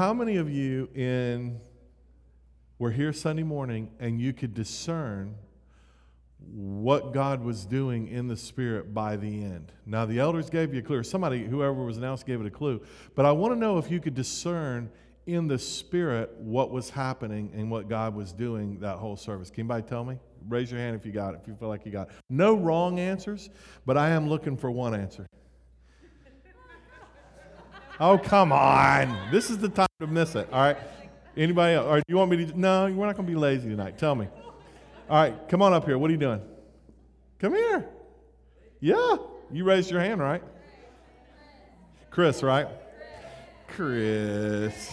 how many of you in were here Sunday morning and you could discern what God was doing in the Spirit by the end. Now, the elders gave you a clue, somebody, whoever was announced, gave it a clue. But I want to know if you could discern in the Spirit what was happening and what God was doing that whole service. Can anybody tell me? Raise your hand if you got it, if you feel like you got it. No wrong answers, but I am looking for one answer. Oh, come on. This is the time to miss it, all right? Anybody else? Or do you want me to? No, we're not going to be lazy tonight. Tell me. All right, come on up here. What are you doing? Come here. Yeah, you raised your hand, right? Chris, right? Chris.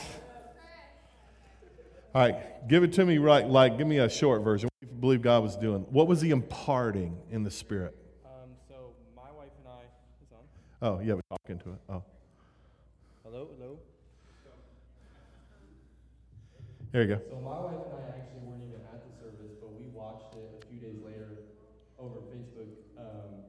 All right, give it to me right, like, give me a short version. What do you believe God was doing? What was he imparting in the Spirit? Um, so my wife and I is on. Oh, yeah, we're talking to it. Oh, Hello, hello. there you go. So my wife and I actually weren't even at the service, but we watched it a few days later over Facebook, um,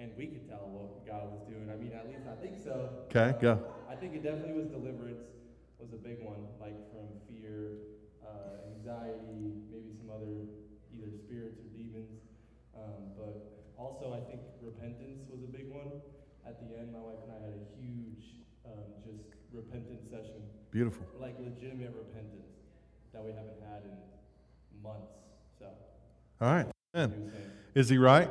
and we could tell what God was doing. I mean, at least I think so. Okay, go. I think it definitely was deliverance was a big one, like from fear, uh, anxiety, maybe some other either spirits or demons. Um, but also, I think repentance was a big one. At the end, my wife and I had a huge, um, just repentance session, Beautiful. like legitimate repentance that we haven't had in months. So, All right. Amen. Is he right?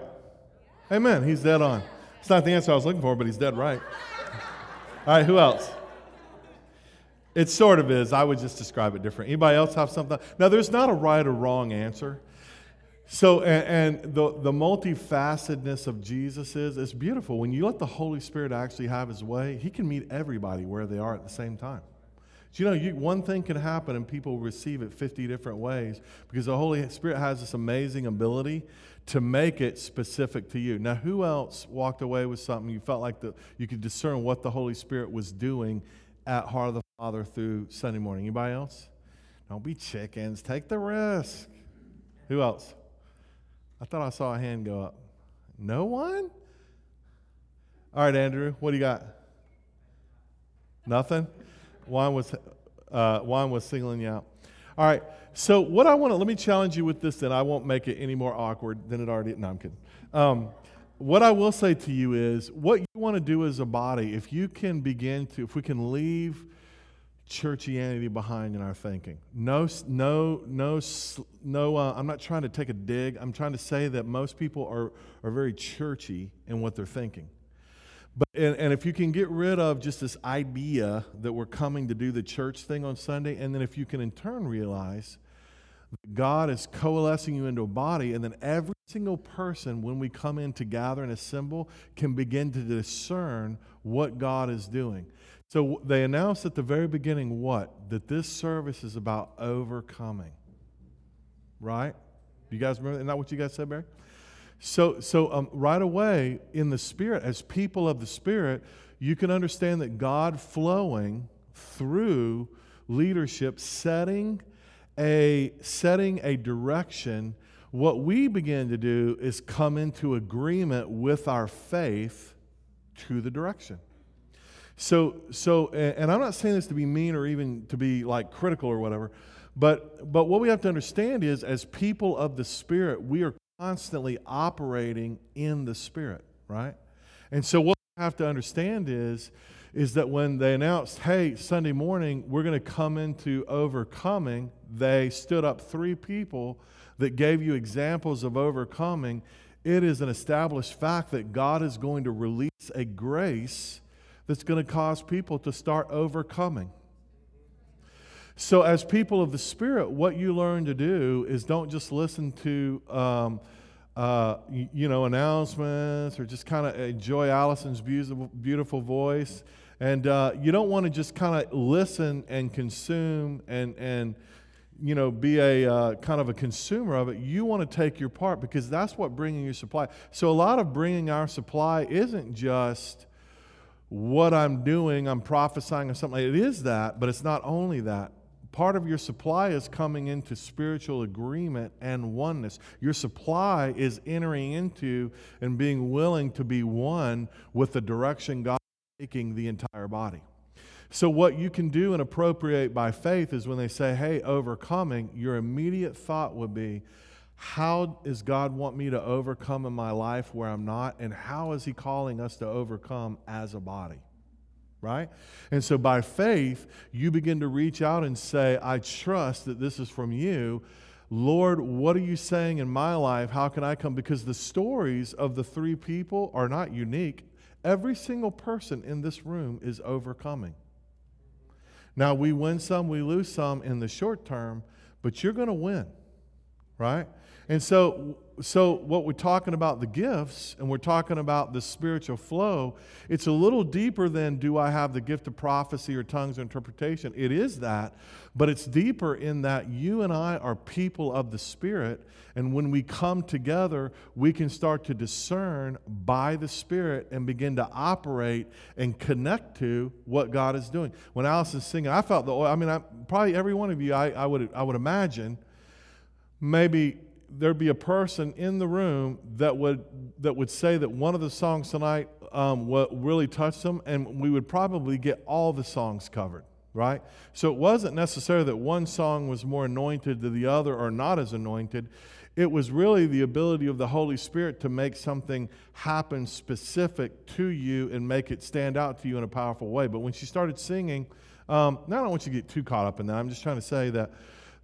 Amen. He's dead on. It's not the answer I was looking for, but he's dead right. All right, who else? It sort of is. I would just describe it different. Anybody else have something? Now, there's not a right or wrong answer. So, and, and the, the multifacetedness of Jesus is, it's beautiful. When you let the Holy Spirit actually have his way, he can meet everybody where they are at the same time. Do you know, you, one thing can happen and people receive it 50 different ways because the Holy Spirit has this amazing ability to make it specific to you. Now, who else walked away with something you felt like the, you could discern what the Holy Spirit was doing at Heart of the Father through Sunday morning? Anybody else? Don't be chickens. Take the risk. Who else? I thought I saw a hand go up. No one? All right, Andrew, what do you got? Nothing? Juan was, uh, was singling you out. All right, so what I want to, let me challenge you with this, and I won't make it any more awkward than it already, no, I'm kidding. Um, what I will say to you is what you want to do as a body, if you can begin to, if we can leave churchianity behind in our thinking. No, no, no, no. Uh, I'm not trying to take a dig. I'm trying to say that most people are are very churchy in what they're thinking. But and, and if you can get rid of just this idea that we're coming to do the church thing on Sunday, and then if you can in turn realize that God is coalescing you into a body, and then every single person, when we come in to gather and assemble, can begin to discern what God is doing. So they announced at the very beginning what? That this service is about overcoming. Right? You guys remember? Isn't that what you guys said, Barry? So, so um, right away in the Spirit, as people of the Spirit, you can understand that God flowing through leadership, setting a setting a direction. What we begin to do is come into agreement with our faith to the direction. So, so, and I'm not saying this to be mean or even to be like critical or whatever, but but what we have to understand is, as people of the Spirit, we are constantly operating in the Spirit, right? And so, what we have to understand is, is that when they announced, "Hey, Sunday morning, we're going to come into overcoming," they stood up three people that gave you examples of overcoming. It is an established fact that God is going to release a grace that's going to cause people to start overcoming. So, as people of the Spirit, what you learn to do is don't just listen to, um, uh, you, know, announcements or just kind of enjoy Allison's beautiful, beautiful voice. And uh, you don't want to just kind of listen and consume and, and you know, be a uh, kind of a consumer of it. You want to take your part because that's what bringing your supply. So, a lot of bringing our supply isn't just what I'm doing, I'm prophesying or something. It is that, but it's not only that. Part of your supply is coming into spiritual agreement and oneness. Your supply is entering into and being willing to be one with the direction God is taking the entire body. So, what you can do and appropriate by faith is when they say, hey, overcoming, your immediate thought would be, how does God want me to overcome in my life where I'm not? And how is He calling us to overcome as a body? Right? And so by faith, you begin to reach out and say, I trust that this is from you. Lord, what are you saying in my life? How can I come? Because the stories of the three people are not unique. Every single person in this room is overcoming. Now, we win some, we lose some in the short term, but you're going to win, right? And so, so what we're talking about the gifts and we're talking about the spiritual flow, it's a little deeper than do I have the gift of prophecy or tongues or interpretation? It is that, but it's deeper in that you and I are people of the Spirit. And when we come together, we can start to discern by the Spirit and begin to operate and connect to what God is doing. When Alice is singing, I felt the oil. I mean, I, probably every one of you, I, I, would, I would imagine, maybe there'd be a person in the room that would that would say that one of the songs tonight um, what really touched them, and we would probably get all the songs covered, right? So it wasn't necessarily that one song was more anointed than the other or not as anointed. It was really the ability of the Holy Spirit to make something happen specific to you and make it stand out to you in a powerful way. But when she started singing, um, now I don't want you to get too caught up in that. I'm just trying to say that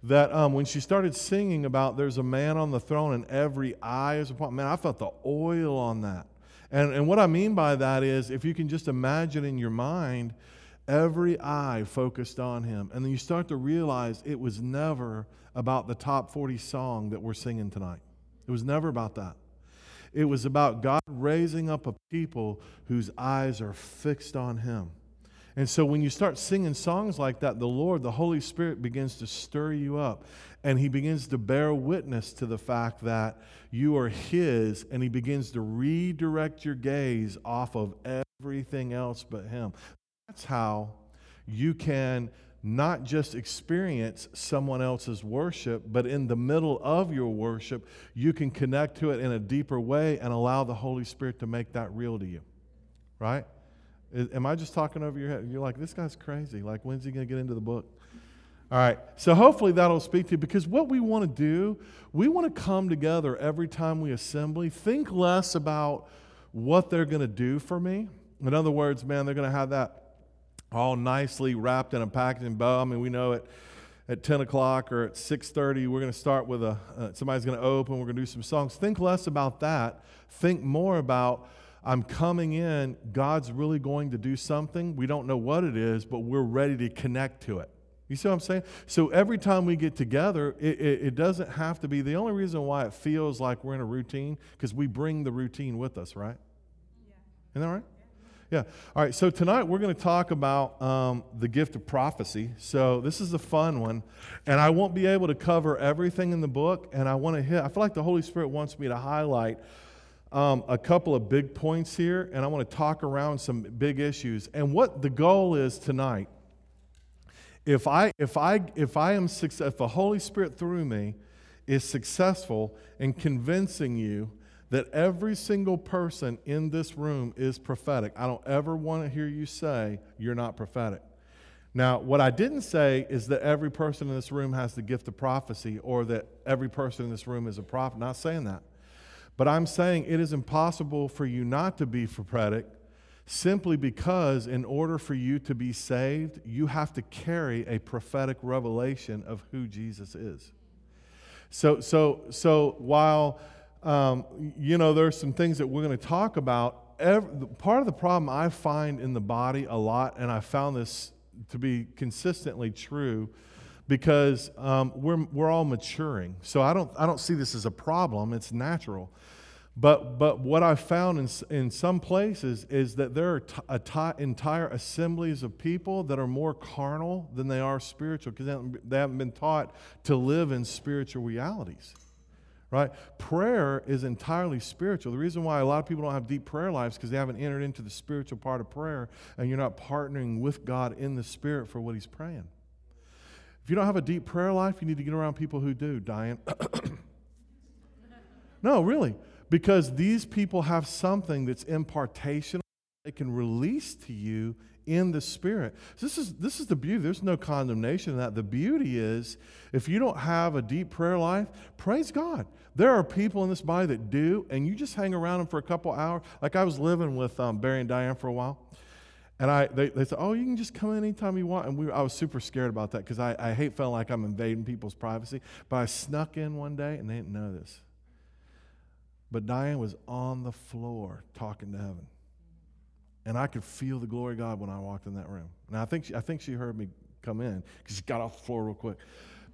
that um, when she started singing about there's a man on the throne and every eye is upon, man, I felt the oil on that. And, and what I mean by that is if you can just imagine in your mind every eye focused on him, and then you start to realize it was never about the top 40 song that we're singing tonight. It was never about that. It was about God raising up a people whose eyes are fixed on him. And so when you start singing songs like that, the Lord, the Holy Spirit begins to stir you up. And He begins to bear witness to the fact that you are His, and He begins to redirect your gaze off of everything else but Him. That's how you can not just experience someone else's worship, but in the middle of your worship, you can connect to it in a deeper way and allow the Holy Spirit to make that real to you. Right? Am I just talking over your head? You're like, this guy's crazy. Like, when's he going to get into the book? All right. So hopefully that'll speak to you because what we want to do, we want to come together every time we assembly. Think less about what they're going to do for me. In other words, man, they're going to have that all nicely wrapped in a packaging bow. I mean, we know it at 10 o'clock or at 6.30 we're going to start with a uh, somebody's going to open we're going to do some songs think less about that think more about I'm coming in, God's really going to do something. We don't know what it is, but we're ready to connect to it. You see what I'm saying? So every time we get together, it, it, it doesn't have to be the only reason why it feels like we're in a routine, because we bring the routine with us, right? Yeah. Isn't that right? Yeah. All right. So tonight we're going to talk about um, the gift of prophecy. So this is a fun one, and I won't be able to cover everything in the book. And I want to hit. I feel like the Holy Spirit wants me to highlight um, a couple of big points here, and I want to talk around some big issues. And what the goal is tonight, if I if I if I am success, if the Holy Spirit through me is successful in convincing you that every single person in this room is prophetic, I don't ever want to hear you say you're not prophetic. Now, what I didn't say is that every person in this room has the gift of prophecy or that every person in this room is a prophet. Not saying that. But I'm saying it is impossible for you not to be prophetic simply because, in order for you to be saved, you have to carry a prophetic revelation of who Jesus is. So, so, so while um, you know there's some things that we're going to talk about, every, part of the problem I find in the body a lot, and I found this to be consistently true because um, we're, we're all maturing. So I don't, I don't see this as a problem, it's natural. But, but what I've found in, in some places is that there are entire assemblies of people that are more carnal than they are spiritual because they, they haven't been taught to live in spiritual realities. Right? Prayer is entirely spiritual. The reason why a lot of people don't have deep prayer lives because they haven't entered into the spiritual part of prayer and you're not partnering with God in the spirit for what He's praying. If you don't have a deep prayer life, you need to get around people who do, Diane. no, really. Because these people have something that's impartational they can release to you in the Spirit. This is, this is the beauty. There's no condemnation in that. The beauty is if you don't have a deep prayer life, praise God. There are people in this body that do, and you just hang around them for a couple hours. Like I was living with um, Barry and Diane for a while. And I, they, they said, oh, you can just come in anytime you want. And we, I was super scared about that because I, I hate feeling like I'm invading people's privacy. But I snuck in one day, and they didn't know this. But Diane was on the floor talking to heaven. And I could feel the glory of God when I walked in that room. And I think she, I think she heard me come in because she got off the floor real quick.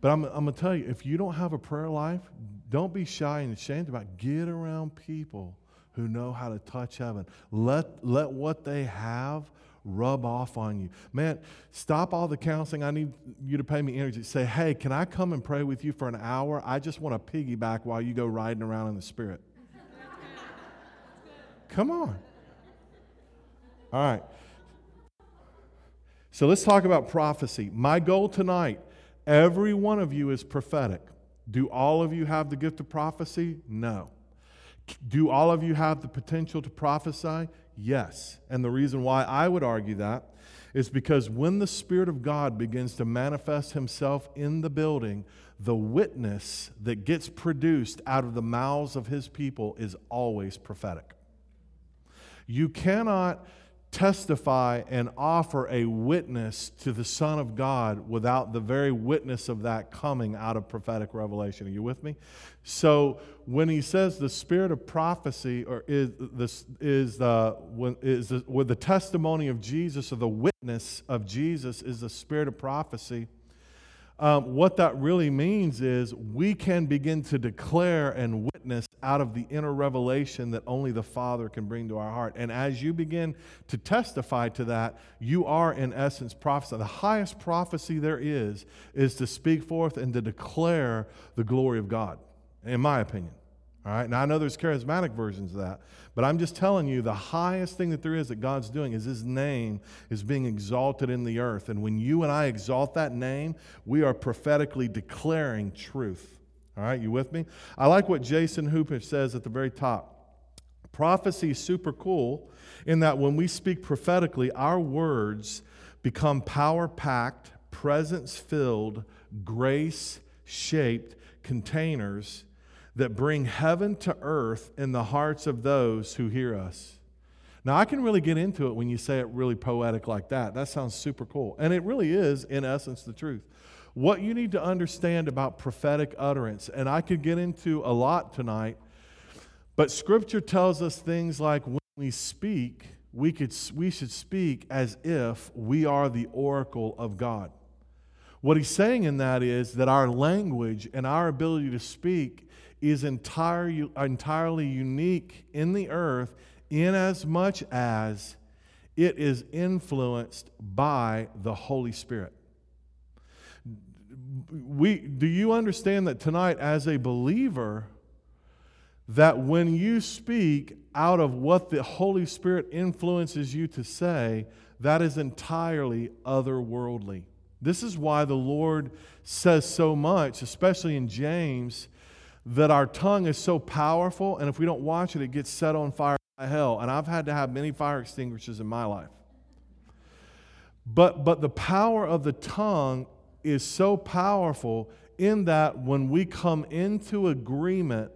But I'm, I'm going to tell you if you don't have a prayer life, don't be shy and ashamed about it. Get around people who know how to touch heaven. Let, let what they have rub off on you. Man, stop all the counseling. I need you to pay me energy. Say, hey, can I come and pray with you for an hour? I just want to piggyback while you go riding around in the spirit. come on. All right. So let's talk about prophecy. My goal tonight every one of you is prophetic. Do all of you have the gift of prophecy? No. Do all of you have the potential to prophesy? Yes. And the reason why I would argue that is because when the Spirit of God begins to manifest Himself in the building, the witness that gets produced out of the mouths of His people is always prophetic. You cannot testify and offer a witness to the Son of God without the very witness of that coming out of prophetic revelation. Are you with me? So when he says the spirit of prophecy or is this is the is the, with the testimony of Jesus or the witness of Jesus is the spirit of prophecy um, what that really means is we can begin to declare and witness out of the inner revelation that only the Father can bring to our heart. And as you begin to testify to that, you are in essence prophesying. The highest prophecy there is is to speak forth and to declare the glory of God, in my opinion. All right. Now I know there's charismatic versions of that, but I'm just telling you the highest thing that there is that God's doing is His name is being exalted in the earth. And when you and I exalt that name, we are prophetically declaring truth. All right, you with me? I like what Jason Hooper says at the very top. Prophecy is super cool in that when we speak prophetically, our words become power packed, presence filled, grace shaped containers that bring heaven to earth in the hearts of those who hear us. Now, I can really get into it when you say it really poetic like that. That sounds super cool. And it really is, in essence, the truth. What you need to understand about prophetic utterance, and I could get into a lot tonight, but Scripture tells us things like when we speak, we, could, we should speak as if we are the oracle of God. What he's saying in that is that our language and our ability to speak is entire, entirely unique in the earth in as much as it is influenced by the Holy Spirit. We, do you understand that tonight, as a believer, that when you speak out of what the Holy Spirit influences you to say, that is entirely otherworldly? This is why the Lord says so much, especially in James that our tongue is so powerful, and if we don't watch it, it gets set on fire by hell. And I've had to have many fire extinguishers in my life. But, but the power of the tongue is so powerful in that when we come into agreement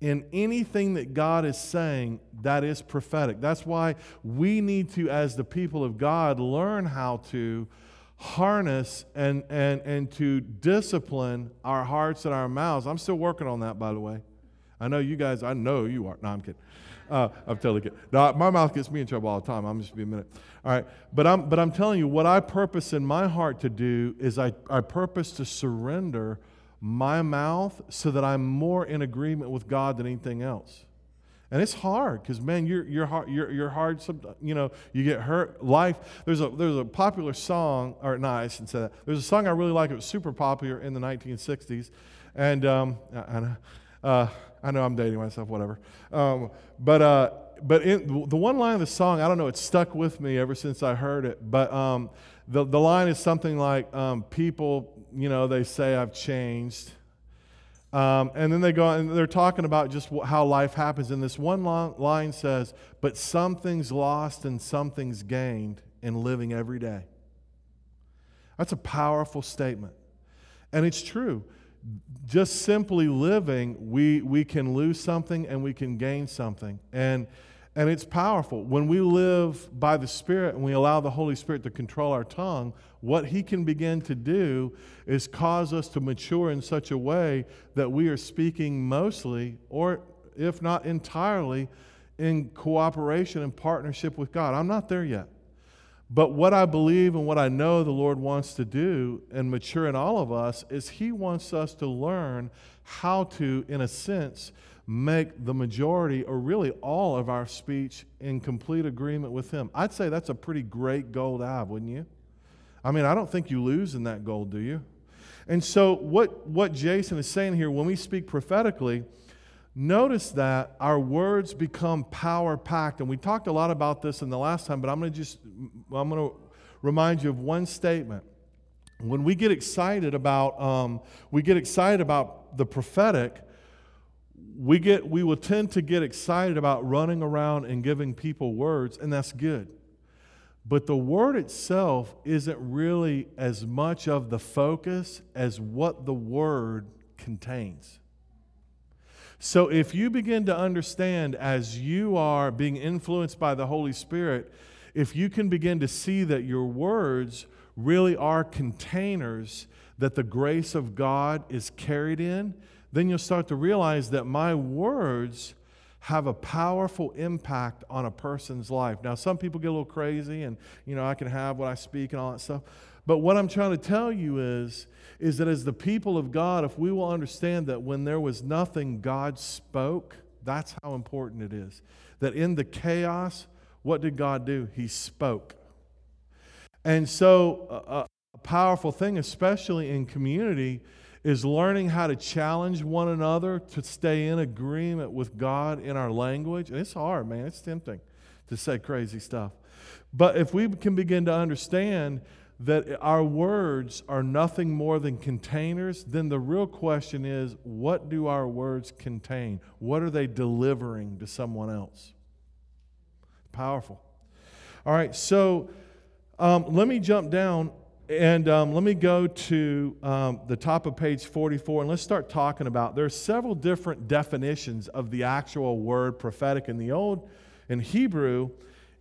in anything that God is saying, that is prophetic. That's why we need to, as the people of God, learn how to harness and, and, and to discipline our hearts and our mouths. I'm still working on that, by the way. I know you guys, I know you are. No, I'm kidding. Uh, I'm totally kidding. No, my mouth gets me in trouble all the time. I'm just be a minute. All right. But I'm, but I'm telling you, what I purpose in my heart to do is I, I purpose to surrender my mouth so that I'm more in agreement with God than anything else. And it's hard because man, you're you're hard. Some, you know, you get hurt. Life. There's a there's a popular song, or no, I shouldn't say that. There's a song I really like. It was super popular in the 1960s, and um, I, uh, I know I'm dating myself. Whatever. Um, but uh, but in, the one line of the song, I don't know. It stuck with me ever since I heard it. But um, the the line is something like, um, "People, you know, they say I've changed." Um, and then they go and they're talking about just how life happens. And this one line says, But something's lost and something's gained in living every day. That's a powerful statement. And it's true. Just simply living, we, we can lose something and we can gain something. And, and it's powerful. When we live by the Spirit and we allow the Holy Spirit to control our tongue, what He can begin to do is cause us to mature in such a way that we are speaking mostly, or if not entirely, in cooperation and partnership with God. I'm not there yet. But what I believe and what I know the Lord wants to do and mature in all of us is He wants us to learn how to, in a sense, make the majority or really all of our speech in complete agreement with Him. I'd say that's a pretty great goal to have, wouldn't you? I mean, I don't think you lose in that goal, do you? And so, what, what Jason is saying here, when we speak prophetically, Notice that our words become power packed. And we talked a lot about this in the last time, but I'm going to just I'm going to remind you of one statement. When we get excited about um, we get excited about the prophetic, we get we will tend to get excited about running around and giving people words, and that's good. But the word itself isn't really as much of the focus as what the word contains. So if you begin to understand as you are being influenced by the Holy Spirit, if you can begin to see that your words really are containers that the grace of God is carried in, then you'll start to realize that my words have a powerful impact on a person's life. Now, some people get a little crazy and, you know, I can have what I speak and all that stuff. But what I'm trying to tell you is, is that as the people of God, if we will understand that when there was nothing, God spoke, that's how important it is. That in the chaos, what did God do? He spoke. And so, a, a powerful thing, especially in community, is learning how to challenge one another to stay in agreement with God in our language. And it's hard, man. It's tempting to say crazy stuff. But if we can begin to understand that our words are nothing more than containers, then the real question is what do our words contain? What are they delivering to someone else? Powerful. All right, so um, let me jump down and um, let me go to um, the top of page 44 and let's start talking about there are several different definitions of the actual word prophetic in the old in hebrew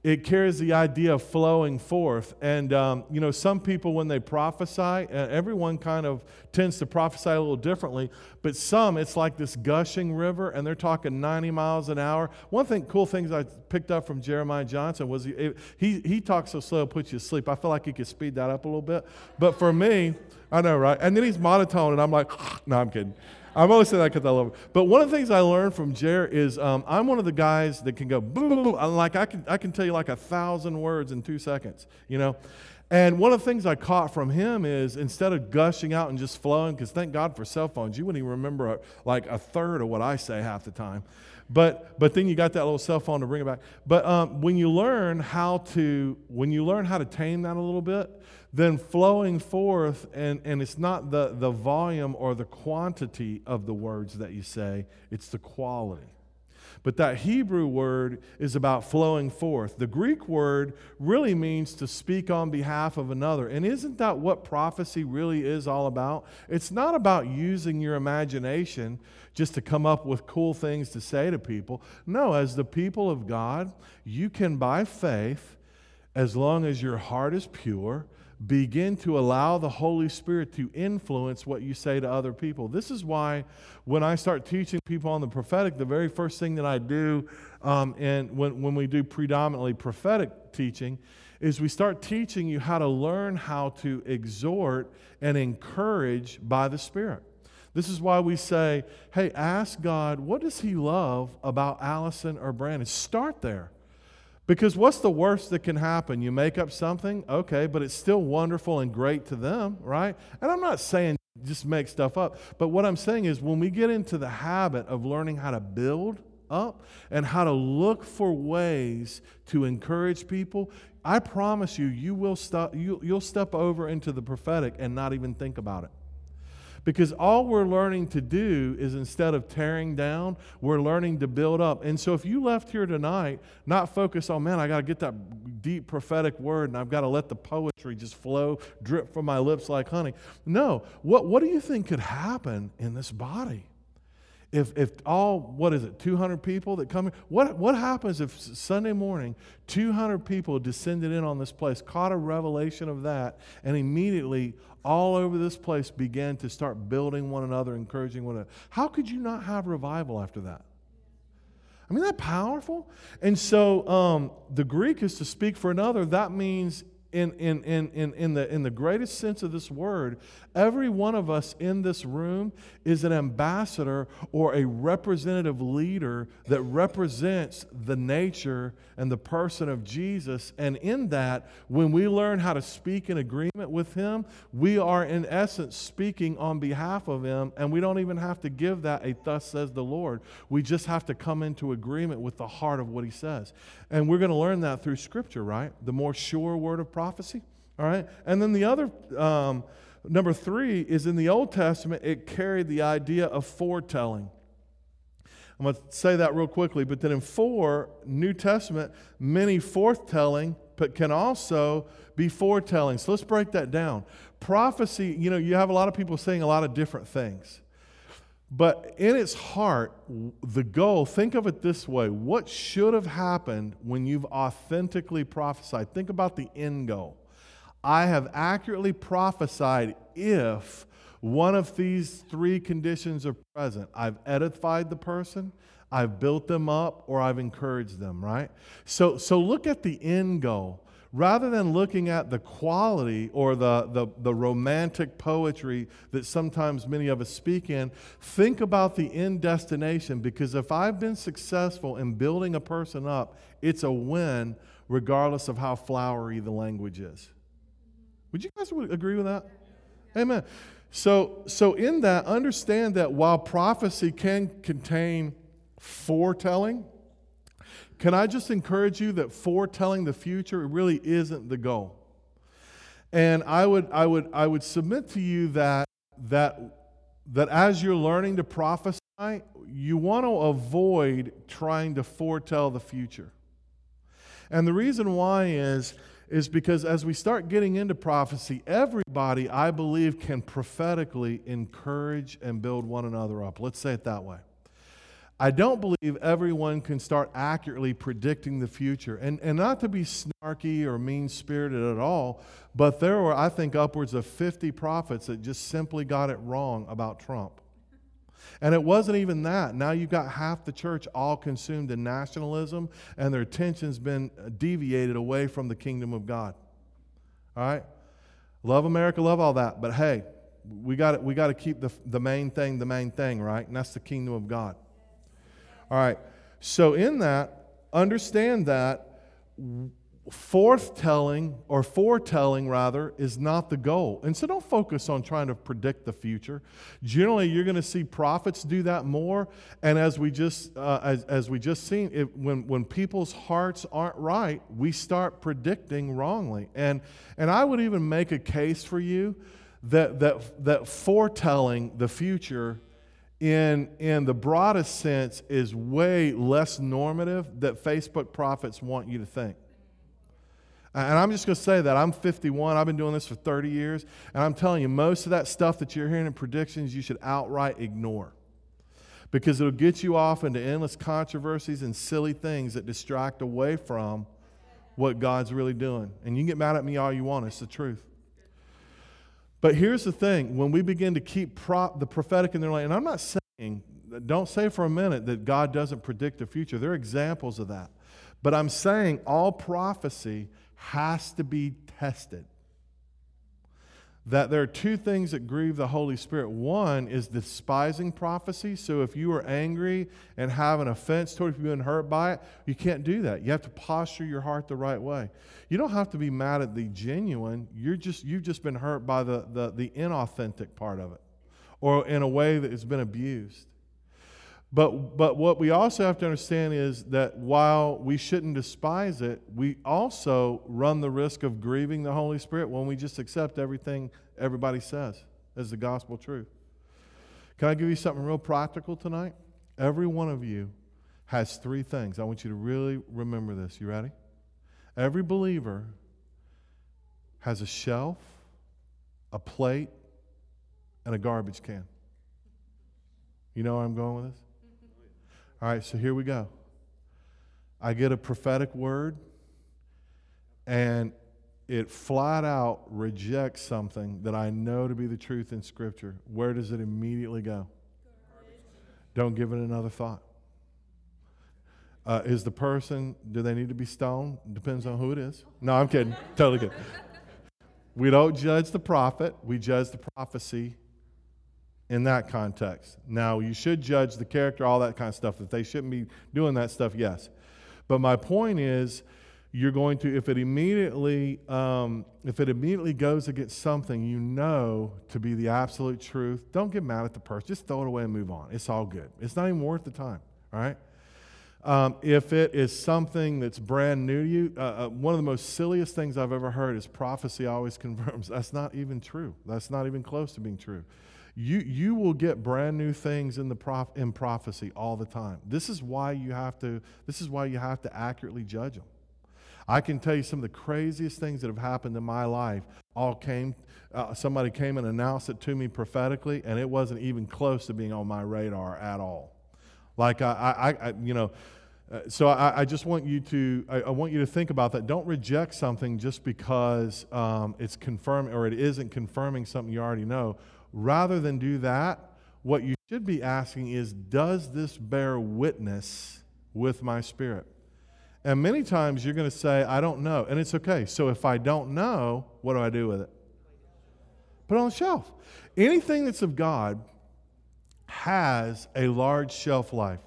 it carries the idea of flowing forth. And, um, you know, some people, when they prophesy, uh, everyone kind of tends to prophesy a little differently, but some, it's like this gushing river, and they're talking 90 miles an hour. One thing, cool things I picked up from Jeremiah Johnson was he, he, he talks so slow, it puts you to sleep. I feel like he could speed that up a little bit. But for me, I know, right? And then he's monotone, and I'm like, no, I'm kidding. I'm always saying that because I love it. But one of the things I learned from Jer is um, I'm one of the guys that can go, boom. like I can, I can tell you like a thousand words in two seconds, you know? And one of the things I caught from him is instead of gushing out and just flowing, because thank God for cell phones, you wouldn't even remember a, like a third of what I say half the time. But but then you got that little cell phone to bring it back. But um, when you learn how to when you learn how to tame that a little bit, then flowing forth, and, and it's not the, the volume or the quantity of the words that you say, it's the quality. But that Hebrew word is about flowing forth. The Greek word really means to speak on behalf of another. And isn't that what prophecy really is all about? It's not about using your imagination just to come up with cool things to say to people. No, as the people of God, you can, by faith, as long as your heart is pure, begin to allow the Holy Spirit to influence what you say to other people. This is why when I start teaching people on the prophetic, the very first thing that I do, um, and when, when we do predominantly prophetic teaching, is we start teaching you how to learn how to exhort and encourage by the Spirit. This is why we say, hey, ask God, what does He love about Allison or Brandon? Start there. Because what's the worst that can happen? You make up something, okay, but it's still wonderful and great to them, right? And I'm not saying just make stuff up, but what I'm saying is when we get into the habit of learning how to build up and how to look for ways to encourage people, I promise you, you will stop, you, you'll step over into the prophetic and not even think about it. Because all we're learning to do is instead of tearing down, we're learning to build up. And so if you left here tonight not focused on, man, I got to get that deep prophetic word and I've got to let the poetry just flow, drip from my lips like honey. No. What, what do you think could happen in this body? If, if all, what is it, 200 people that come in? What, what happens if Sunday morning 200 people descended in on this place, caught a revelation of that, and immediately all over this place began to start building one another, encouraging one another? How could you not have revival after that? I mean, that powerful? And so um, the Greek is to speak for another. That means in, in, in, in, in, the, in the greatest sense of this word, every one of us in this room is an ambassador or a representative leader that represents the nature and the person of Jesus. And in that, when we learn how to speak in agreement with Him, we are in essence speaking on behalf of Him, and we don't even have to give that a thus says the Lord. We just have to come into agreement with the heart of what He says. And we're going to learn that through Scripture, right? The more sure word of prophecy. All right? And then the other, um, number three, is in the Old Testament, it carried the idea of foretelling. I'm going to say that real quickly, but then in four, New Testament, many forthtelling, but can also be foretelling. So let's break that down. Prophecy, you know, you have a lot of people saying a lot of different things. But in its heart, the goal, think of it this way what should have happened when you've authentically prophesied? Think about the end goal. I have accurately prophesied if one of these three conditions are present. I've edified the person, I've built them up, or I've encouraged them, right? So, so look at the end goal rather than looking at the quality or the, the, the, romantic poetry that sometimes many of us speak in, think about the end destination because if I've been successful in building a person up, it's a win regardless of how flowery the language is. Would you guys agree with that? Amen. So, so in that, understand that while prophecy can contain foretelling, can I just encourage you that foretelling the future really isn't the goal? And I would, I would, I would submit to you that, that, that as you're learning to prophesy, you want to avoid trying to foretell the future. And the reason why is, is because as we start getting into prophecy, everybody, I believe, can prophetically encourage and build one another up. Let's say it that way. I don't believe everyone can start accurately predicting the future. And, and not to be snarky or mean spirited at all, but there were, I think, upwards of 50 prophets that just simply got it wrong about Trump. And it wasn't even that. Now you've got half the church all consumed in nationalism, and their attention's been uh, deviated away from the kingdom of God. All right? Love America, love all that. But hey, we got we to keep the, the main thing the main thing, right? And that's the kingdom of God. All right. So, in that, understand that forthtelling or foretelling rather is not the goal. And so don't focus on trying to predict the future. Generally you're going to see prophets do that more. And as we just uh, as, as we just seen it, when when people's hearts aren't right we start predicting wrongly. And and i would even make a case for you that that that foretelling the future in, in the broadest sense, is way less normative that Facebook prophets want you to think. And I'm just going to say that. I'm 51. I've been doing this for 30 years. And I'm telling you, most of that stuff that you're hearing in predictions, you should outright ignore. Because it'll get you off into endless controversies and silly things that distract away from what God's really doing. And you can get mad at me all you want, it's the truth. But here's the thing when we begin to keep pro- the prophetic in their life, and I'm not saying, don't say for a minute that God doesn't predict the future. There are examples of that. But I'm saying all prophecy has to be tested that there are two things that grieve the Holy Spirit. One is despising prophecy. So if you are angry and have an offense toward, you've been hurt by it, you can't do that. You have to posture your heart the right way. You don't have to be mad at the genuine. You're just you've just been hurt by the the, the inauthentic part of it, or in a way that has been abused. But, but what we also have to understand is that while we shouldn't despise it, we also run the risk of grieving the Holy Spirit when we just accept everything everybody says as the gospel truth. Can I give you something real practical tonight? Every one of you has three things. I want you to really remember this. You ready? Every believer has a shelf, a plate, and a garbage can. You know where I'm going with this? All right, so here we go. I get a prophetic word, and it flat out rejects something that I know to be the truth in Scripture. Where does it immediately go? Don't give it another thought. Uh, is the person, do they need to be stoned? Depends on who it is. No, I'm kidding. totally kidding. We don't judge the prophet, we judge the prophecy in that context. Now, you should judge the character, all that kind of stuff. That they shouldn't be doing that stuff, yes. But my point is, you're going to, if it immediately, um, if it immediately goes against something you know to be the absolute truth, don't get mad at the person. Just throw it away and move on. It's all good. It's not even worth the time. All right. Um, if it is something that's brand new to you, uh, uh, one of the most silliest things I've ever heard is prophecy always confirms. That's not even true. That's not even close to being true. You, you will get brand new things in, the prof, in prophecy all the time. This is why you have to, this is why you have to accurately judge them. I can tell you some of the craziest things that have happened in my life all came, uh, somebody came and announced it to me prophetically, and it wasn't even close to being on my radar at all. Like, I, I, I you know, uh, so I, I, just want you to I, I, want you to think about that. Don't reject something just because um, it's confirming or it isn't confirming something you already know. Rather than do that, what you should be asking is, does this bear witness with my spirit? And many times you're going to say, I don't know. And it's okay. So if I don't know, what do I do with it? Put it on the shelf. Anything that's of God has a large shelf life.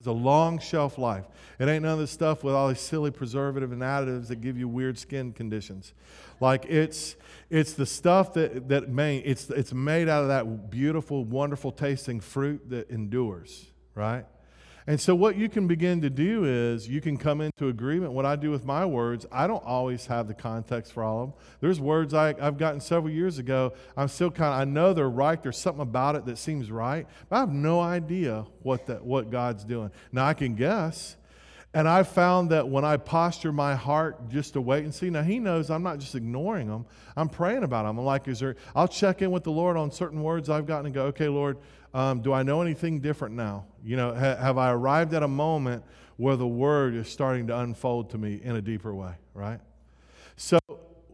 It's a long shelf life. It ain't none of this stuff with all these silly preservative and additives that give you weird skin conditions. Like it's it's the stuff that that made it's it's made out of that beautiful, wonderful tasting fruit that endures, right? And so, what you can begin to do is you can come into agreement. What I do with my words, I don't always have the context for all of them. There's words I, have gotten several years ago. I'm still kind of, I know they're right. There's something about it that seems right, but I have no idea what, that, what God's doing. Now, I can guess. And I found that when I posture my heart just to wait and see, now He knows I'm not just ignoring them, I'm praying about them. I'm like, is there, I'll check in with the Lord on certain words I've gotten and go, okay, Lord, um, do I know anything different now? You know, ha- have I arrived at a moment where the word is starting to unfold to me in a deeper way, right? So,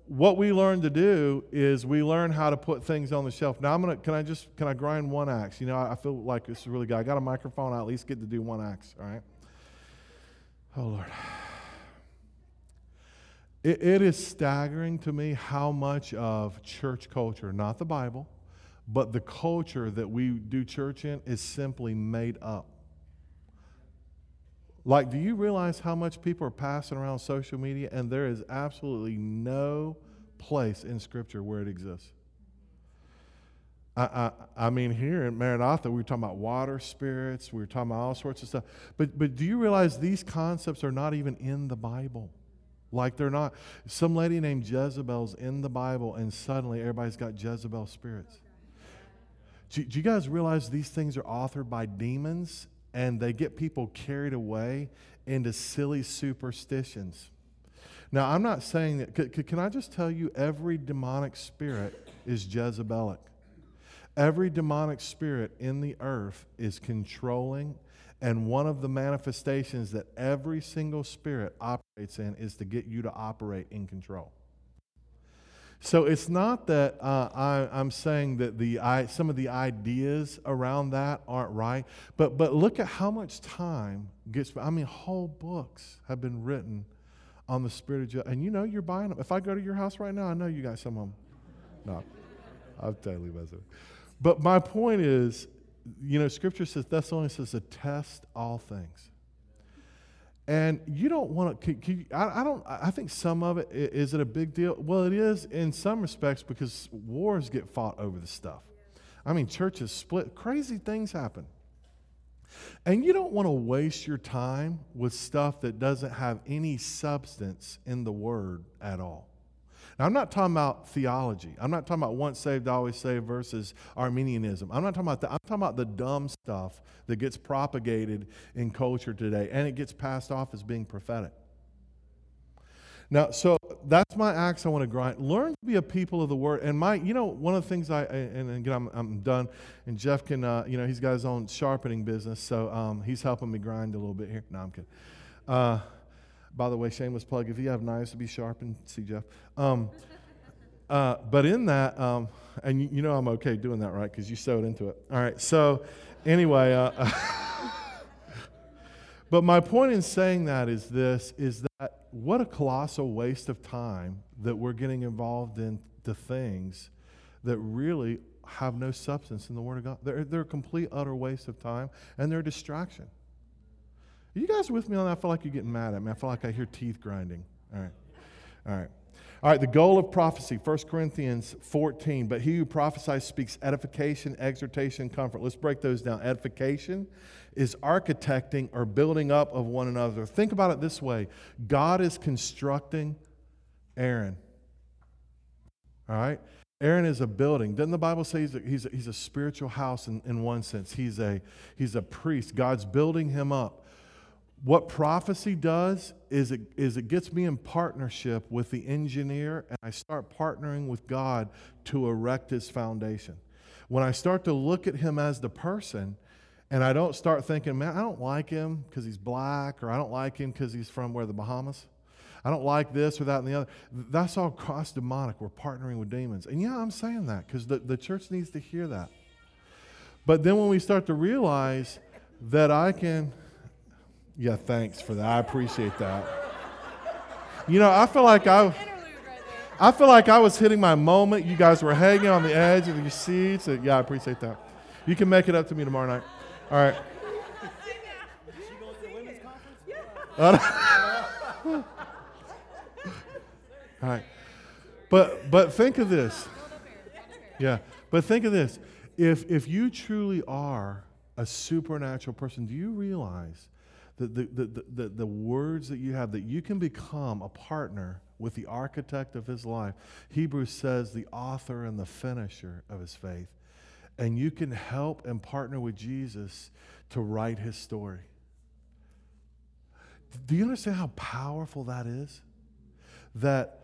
what we learn to do is we learn how to put things on the shelf. Now, I'm gonna, can I just, can I grind one axe? You know, I feel like this is really good. I got a microphone, I at least get to do one axe, all right? Oh, Lord. It, it is staggering to me how much of church culture, not the Bible, but the culture that we do church in is simply made up. Like, do you realize how much people are passing around social media and there is absolutely no place in Scripture where it exists? I, I, mean, here in Maranatha, we were talking about water spirits, we were talking about all sorts of stuff. But, but do you realize these concepts are not even in the Bible? Like they're not. Some lady named Jezebel's in the Bible, and suddenly everybody's got Jezebel spirits. Do, do you guys realize these things are authored by demons and they get people carried away into silly superstitions? Now, I'm not saying that, c- can I just tell you, every demonic spirit is Jezebelic. Every demonic spirit in the earth is controlling, and one of the manifestations that every single spirit operates in is to get you to operate in control. So it's not that uh, I, am saying that the I, some of the ideas around that aren't right, but but look at how much time gets. I mean, whole books have been written on the spirit of judgment, and you know you're buying them. If I go to your house right now, I know you got some of them. No, I'm totally messing. But my point is, you know, Scripture says Thessalonians says to test all things. And you don't want to, I, I, don't, I think some of it, is it a big deal? Well, it is in some respects because wars get fought over the stuff. I mean, churches split, crazy things happen. And you don't want to waste your time with stuff that doesn't have any substance in the word at all. Now, I'm not talking about theology. I'm not talking about once saved, always saved versus Arminianism. I'm not talking about that. I'm talking about the dumb stuff that gets propagated in culture today and it gets passed off as being prophetic. Now, so that's my axe I want to grind. Learn to be a people of the word. And my, you know, one of the things I, and again, I'm, I'm done. And Jeff can, uh, you know, he's got his own sharpening business, so um, he's helping me grind a little bit here. No, I'm kidding. Uh, by the way, shameless plug. If you have knives to be sharpened, see Jeff. Um, uh, but in that, um, and you, you, know I'm okay doing that, right? Because you sewed into it. All right. So, anyway. Uh, but my point in saying that is this: is that what a colossal waste of time that we're getting involved in the things that really have no substance in the Word of God. They're, they're a complete, utter waste of time, and they're a distraction. Are you guys with me on that? I feel like you're getting mad at me. I feel like I hear teeth grinding. All right. All right. All right, the goal of prophecy, 1 Corinthians 14. But he who prophesies speaks edification, exhortation, comfort. Let's break those down. Edification is architecting or building up of one another. Think about it this way God is constructing Aaron. All right? Aaron is a building. Doesn't the Bible say he's a, he's a, he's a spiritual house in, in one sense? He's a, he's a priest. God's building him up. What prophecy does is it, is it gets me in partnership with the engineer, and I start partnering with God to erect his foundation. When I start to look at him as the person, and I don't start thinking, man, I don't like him because he's black, or I don't like him because he's from where the Bahamas. I don't like this or that and the other. That's all cross demonic. We're partnering with demons. And yeah, I'm saying that because the, the church needs to hear that. But then when we start to realize that I can, yeah, thanks for that. I appreciate that. You know, I feel like I. I feel like I was hitting my moment. You guys were hanging on the edge of your seats. Uh, yeah, I appreciate that. You can make it up to me tomorrow night. All right. All right. But but think of this. Yeah. But think of this. If if you truly are a supernatural person, do you realize the, the, the, the, words that you have, that you can become a partner with the architect of his life? Hebrews says the author and the finisher of his faith and you can help and partner with Jesus to write his story. Do you understand how powerful that is? That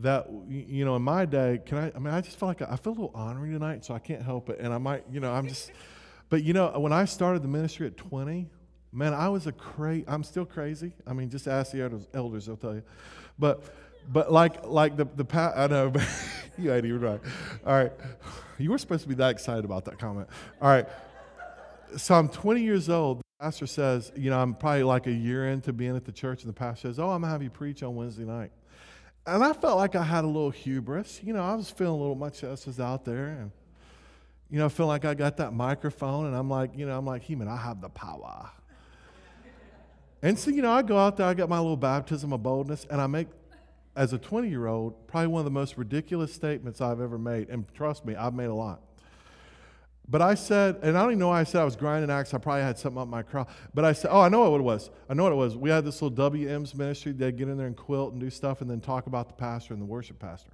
that you know in my day can i i mean i just feel like i feel a little honoring tonight so i can't help it and i might you know i'm just but you know when i started the ministry at 20 man i was a crazy i'm still crazy i mean just ask the elders, they'll tell you but but like like the the pa- i know but you ain't even right all right you were supposed to be that excited about that comment. All right. So I'm 20 years old. The pastor says, you know, I'm probably like a year into being at the church, and the pastor says, Oh, I'm going to have you preach on Wednesday night. And I felt like I had a little hubris. You know, I was feeling a little, my chest was out there, and, you know, feeling like I got that microphone, and I'm like, you know, I'm like, he man, I have the power. And so, you know, I go out there, I get my little baptism of boldness, and I make as a 20 year old, probably one of the most ridiculous statements I've ever made. And trust me, I've made a lot. But I said, and I don't even know why I said I was grinding axe. I probably had something up my craw. But I said, oh, I know what it was. I know what it was. We had this little WM's ministry. They'd get in there and quilt and do stuff and then talk about the pastor and the worship pastor.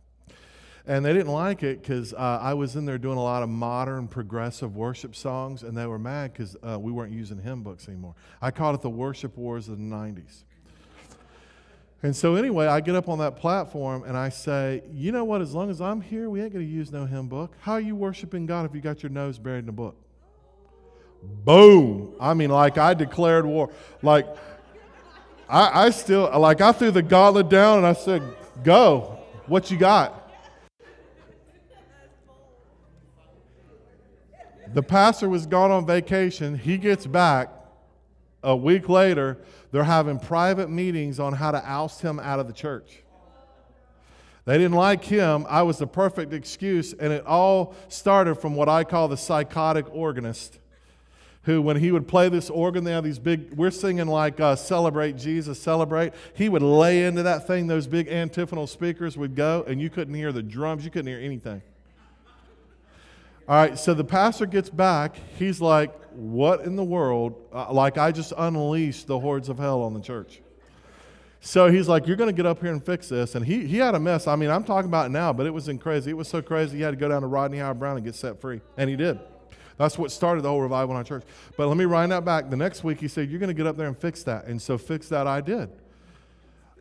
And they didn't like it because uh, I was in there doing a lot of modern, progressive worship songs, and they were mad because uh, we weren't using hymn books anymore. I called it the worship wars of the 90s. And so, anyway, I get up on that platform and I say, you know what? As long as I'm here, we ain't going to use no hymn book. How are you worshiping God if you got your nose buried in a book? Boom. I mean, like I declared war. Like, I, I still, like, I threw the gauntlet down and I said, go. What you got? The pastor was gone on vacation. He gets back a week later they're having private meetings on how to oust him out of the church. They didn't like him. I was the perfect excuse, and it all started from what I call the psychotic organist, who, when he would play this organ, they have these big, we're singing like uh, Celebrate Jesus, Celebrate. He would lay into that thing, those big antiphonal speakers would go, and you couldn't hear the drums, you couldn't hear anything. All right, so the pastor gets back. He's like, What in the world? Uh, like, I just unleashed the hordes of hell on the church. So he's like, You're going to get up here and fix this. And he, he had a mess. I mean, I'm talking about it now, but it was in crazy. It was so crazy, he had to go down to Rodney Howard-Browne and get set free. And he did. That's what started the whole revival in our church. But let me wind that back. The next week, he said, You're going to get up there and fix that. And so, fix that I did.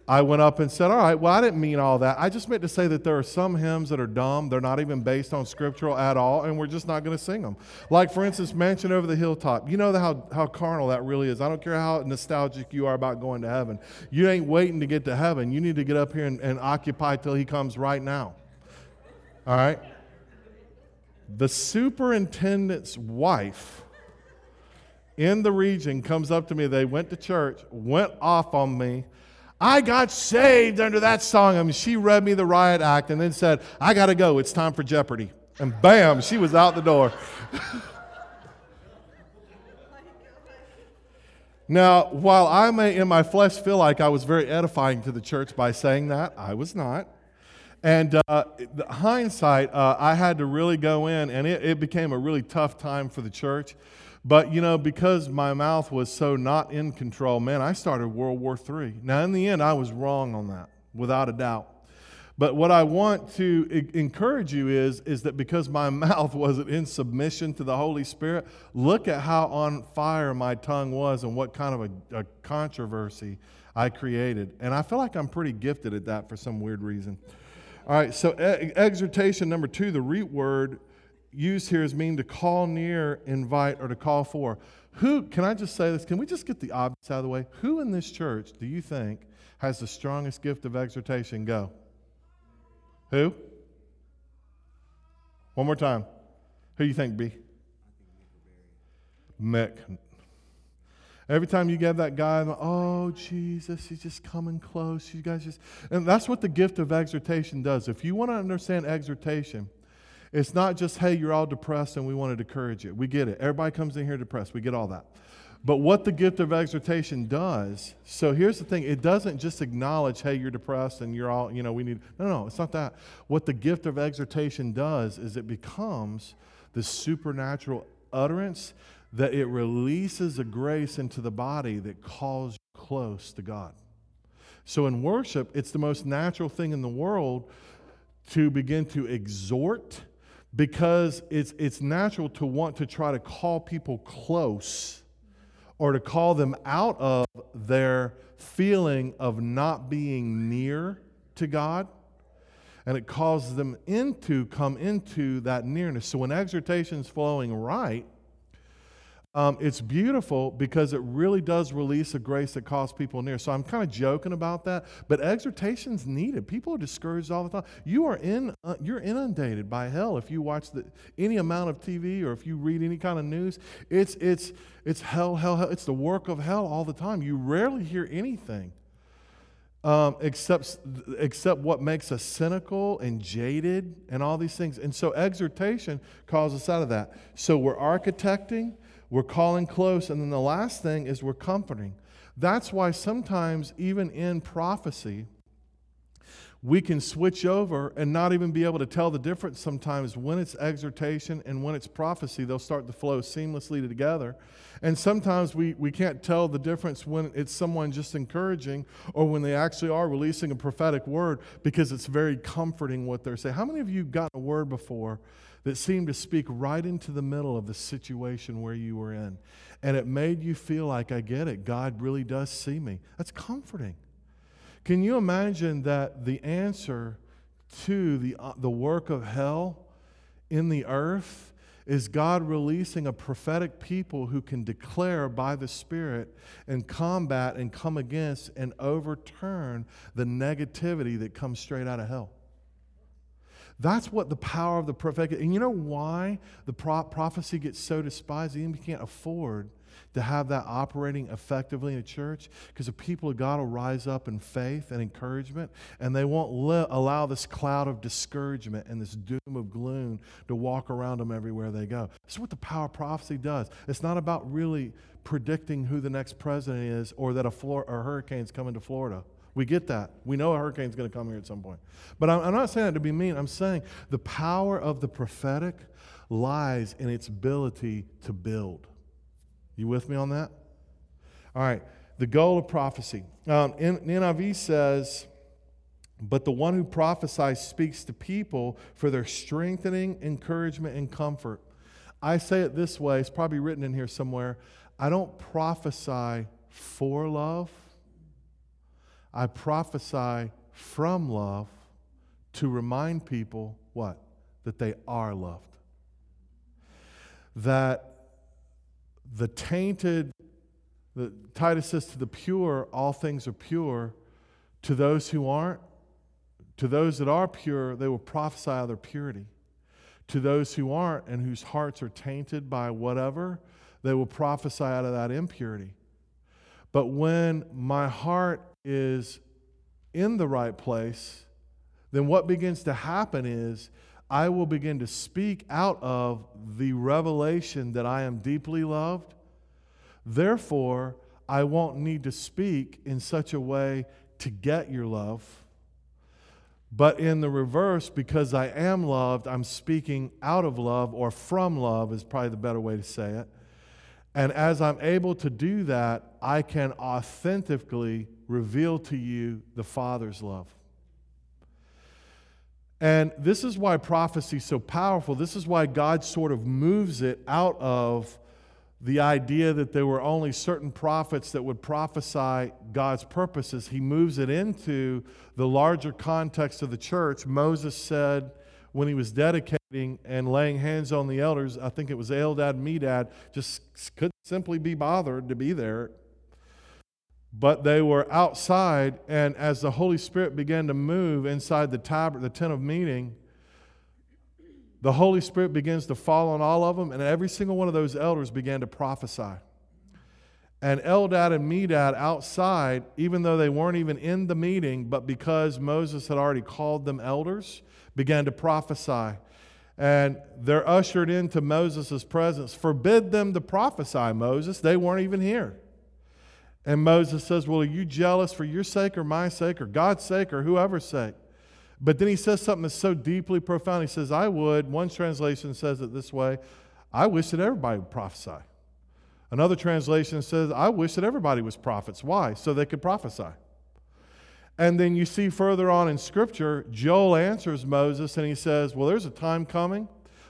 I went up and said, All right, well, I didn't mean all that. I just meant to say that there are some hymns that are dumb. They're not even based on scriptural at all, and we're just not going to sing them. Like, for instance, Mansion Over the Hilltop. You know how, how carnal that really is. I don't care how nostalgic you are about going to heaven. You ain't waiting to get to heaven. You need to get up here and, and occupy till He comes right now. All right? The superintendent's wife in the region comes up to me. They went to church, went off on me I got saved under that song. I mean, she read me the riot act and then said, I got to go. It's time for Jeopardy. And bam, she was out the door. now, while I may in my flesh feel like I was very edifying to the church by saying that, I was not. And uh, hindsight, uh, I had to really go in, and it, it became a really tough time for the church. But, you know, because my mouth was so not in control, man, I started World War III. Now, in the end, I was wrong on that, without a doubt. But what I want to encourage you is, is that because my mouth wasn't in submission to the Holy Spirit, look at how on fire my tongue was and what kind of a, a controversy I created. And I feel like I'm pretty gifted at that for some weird reason. All right, so exhortation number two, the root word used here is mean to call near, invite, or to call for. Who, can I just say this? Can we just get the obvious out of the way? Who in this church do you think has the strongest gift of exhortation? Go. Who? One more time. Who do you think, B? Mick. Every time you get that guy, oh, Jesus, he's just coming close. You guys just. And that's what the gift of exhortation does. If you want to understand exhortation, it's not just, hey, you're all depressed and we want to encourage you. We get it. Everybody comes in here depressed. We get all that. But what the gift of exhortation does, so here's the thing it doesn't just acknowledge, hey, you're depressed and you're all, you know, we need, no, no, it's not that. What the gift of exhortation does is it becomes the supernatural utterance that it releases a grace into the body that calls you close to God. So in worship, it's the most natural thing in the world to begin to exhort because it's, it's natural to want to try to call people close or to call them out of their feeling of not being near to God. And it causes them into come into that nearness. So when exhortation is flowing right, um, it's beautiful because it really does release a grace that calls people near. So I'm kind of joking about that, but exhortation's needed. People are discouraged all the time. You are in, uh, you're inundated by hell if you watch the, any amount of TV or if you read any kind of news. It's it's it's hell, hell, hell. It's the work of hell all the time. You rarely hear anything um, except except what makes us cynical and jaded and all these things. And so exhortation calls us out of that. So we're architecting we're calling close. And then the last thing is we're comforting. That's why sometimes, even in prophecy, we can switch over and not even be able to tell the difference sometimes when it's exhortation and when it's prophecy. They'll start to flow seamlessly together. And sometimes we, we can't tell the difference when it's someone just encouraging or when they actually are releasing a prophetic word because it's very comforting what they're saying. How many of you got a word before that seemed to speak right into the middle of the situation where you were in. And it made you feel like, I get it, God really does see me. That's comforting. Can you imagine that the answer to the, uh, the work of hell in the earth is God releasing a prophetic people who can declare by the Spirit and combat and come against and overturn the negativity that comes straight out of hell? That's what the power of the prophetic. And you know why the pro- prophecy gets so despised? Even we can't afford to have that operating effectively in a church because the people of God will rise up in faith and encouragement, and they won't li- allow this cloud of discouragement and this doom of gloom to walk around them everywhere they go. That's what the power of prophecy does. It's not about really predicting who the next president is or that a, Flor- or hurricane's coming to Florida. We get that. We know a hurricane's going to come here at some point. But I'm, I'm not saying that to be mean. I'm saying the power of the prophetic lies in its ability to build. You with me on that? All right. the goal of prophecy. Um, NIV says, but the one who prophesies speaks to people for their strengthening, encouragement, and comfort. I say it this way, it's probably written in here somewhere. I don't prophesy for love, I prophesy from love to remind people what? That they are loved. That the tainted, the, Titus says to the pure, all things are pure. To those who aren't, to those that are pure, they will prophesy of their purity. To those who aren't and whose hearts are tainted by whatever, they will prophesy out of that impurity. But when my heart is in the right place, then what begins to happen is I will begin to speak out of the revelation that I am deeply loved. Therefore, I won't need to speak in such a way to get your love but in the reverse, because I am loved, I'm speaking out of love or from love, is probably the better way to say it. And as I'm able to do that, I can authentically reveal to you the Father's love. And this is why prophecy is so powerful. This is why God sort of moves it out of the idea that there were only certain prophets that would prophesy God's purposes, he moves it into the larger context of the church. Moses said when he was dedicating and laying hands on the elders, I think it was Eldad Medad, just couldn't simply be bothered to be there. But they were outside, and as the Holy Spirit began to move inside the, tab- the tent of meeting, the Holy Spirit begins to fall on all of them, and every single one of those elders began to prophesy. And Eldad and Medad outside, even though they weren't even in the meeting, but because Moses had already called them elders, began to prophesy. And they're ushered into Moses' presence. Forbid them to prophesy, Moses. They weren't even here. And Moses says, Well, are you jealous for your sake or my sake or God's sake or whoever's sake? But then he says something that's so deeply profound. He says, I would, one translation says it this way I wish that everybody would prophesy. Another translation says, I wish that everybody was prophets. Why? So they could prophesy. And then you see further on in Scripture, Joel answers Moses and he says, Well, there's a time coming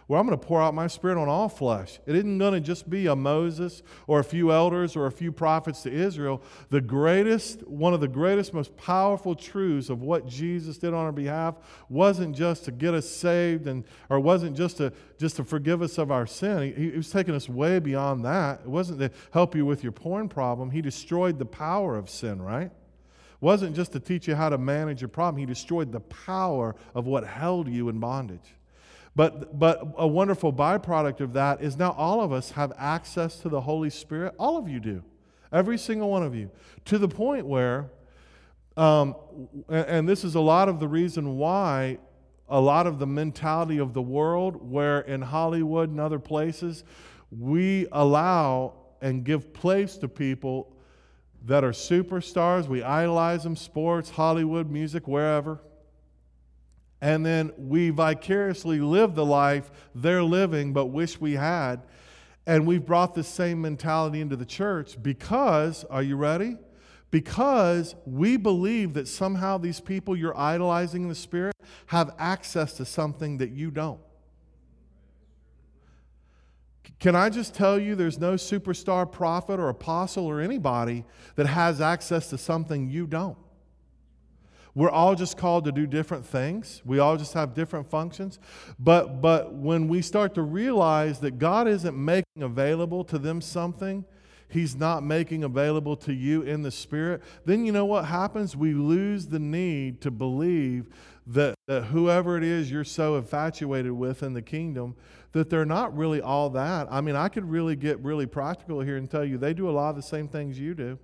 well, I'm going to pour out my spirit on all flesh. It isn't going to just be a Moses or a few elders or a few prophets to Israel. The greatest, one of the greatest, most powerful truths of what Jesus did on our behalf wasn't just to get us saved and or wasn't just to just to forgive us of our sin. He, he was taking us way beyond that. It wasn't to help you with your porn problem. He destroyed the power of sin, right? wasn't just to teach you how to manage your problem. He destroyed the power of what held you in bondage. But, but a wonderful byproduct of that is now all of us have access to the Holy Spirit. All of you do. Every single one of you. To the point where, um, and, and this is a lot of the reason why a lot of the mentality of the world, where in Hollywood and other places, we allow and give place to people that are superstars. We idolize them, sports, Hollywood, music, wherever and then we vicariously live the life they're living but wish we had. And we've brought the same mentality into the church because, are you ready? Because we believe that somehow these people you're idolizing in the spirit have access to something that you don't. Can I just tell you there's no superstar prophet or apostle or anybody that has access to something you don't? We're all just called to do different things. We all just have different functions. But, but when we start to realize that God isn't making available to them something, He's not making available to you in the Spirit, then you know what happens? We lose the need to believe that, that whoever it is you're so infatuated with in the kingdom, that they're not really all that. I mean, I could really get really practical here and tell you they do a lot of the same things you do.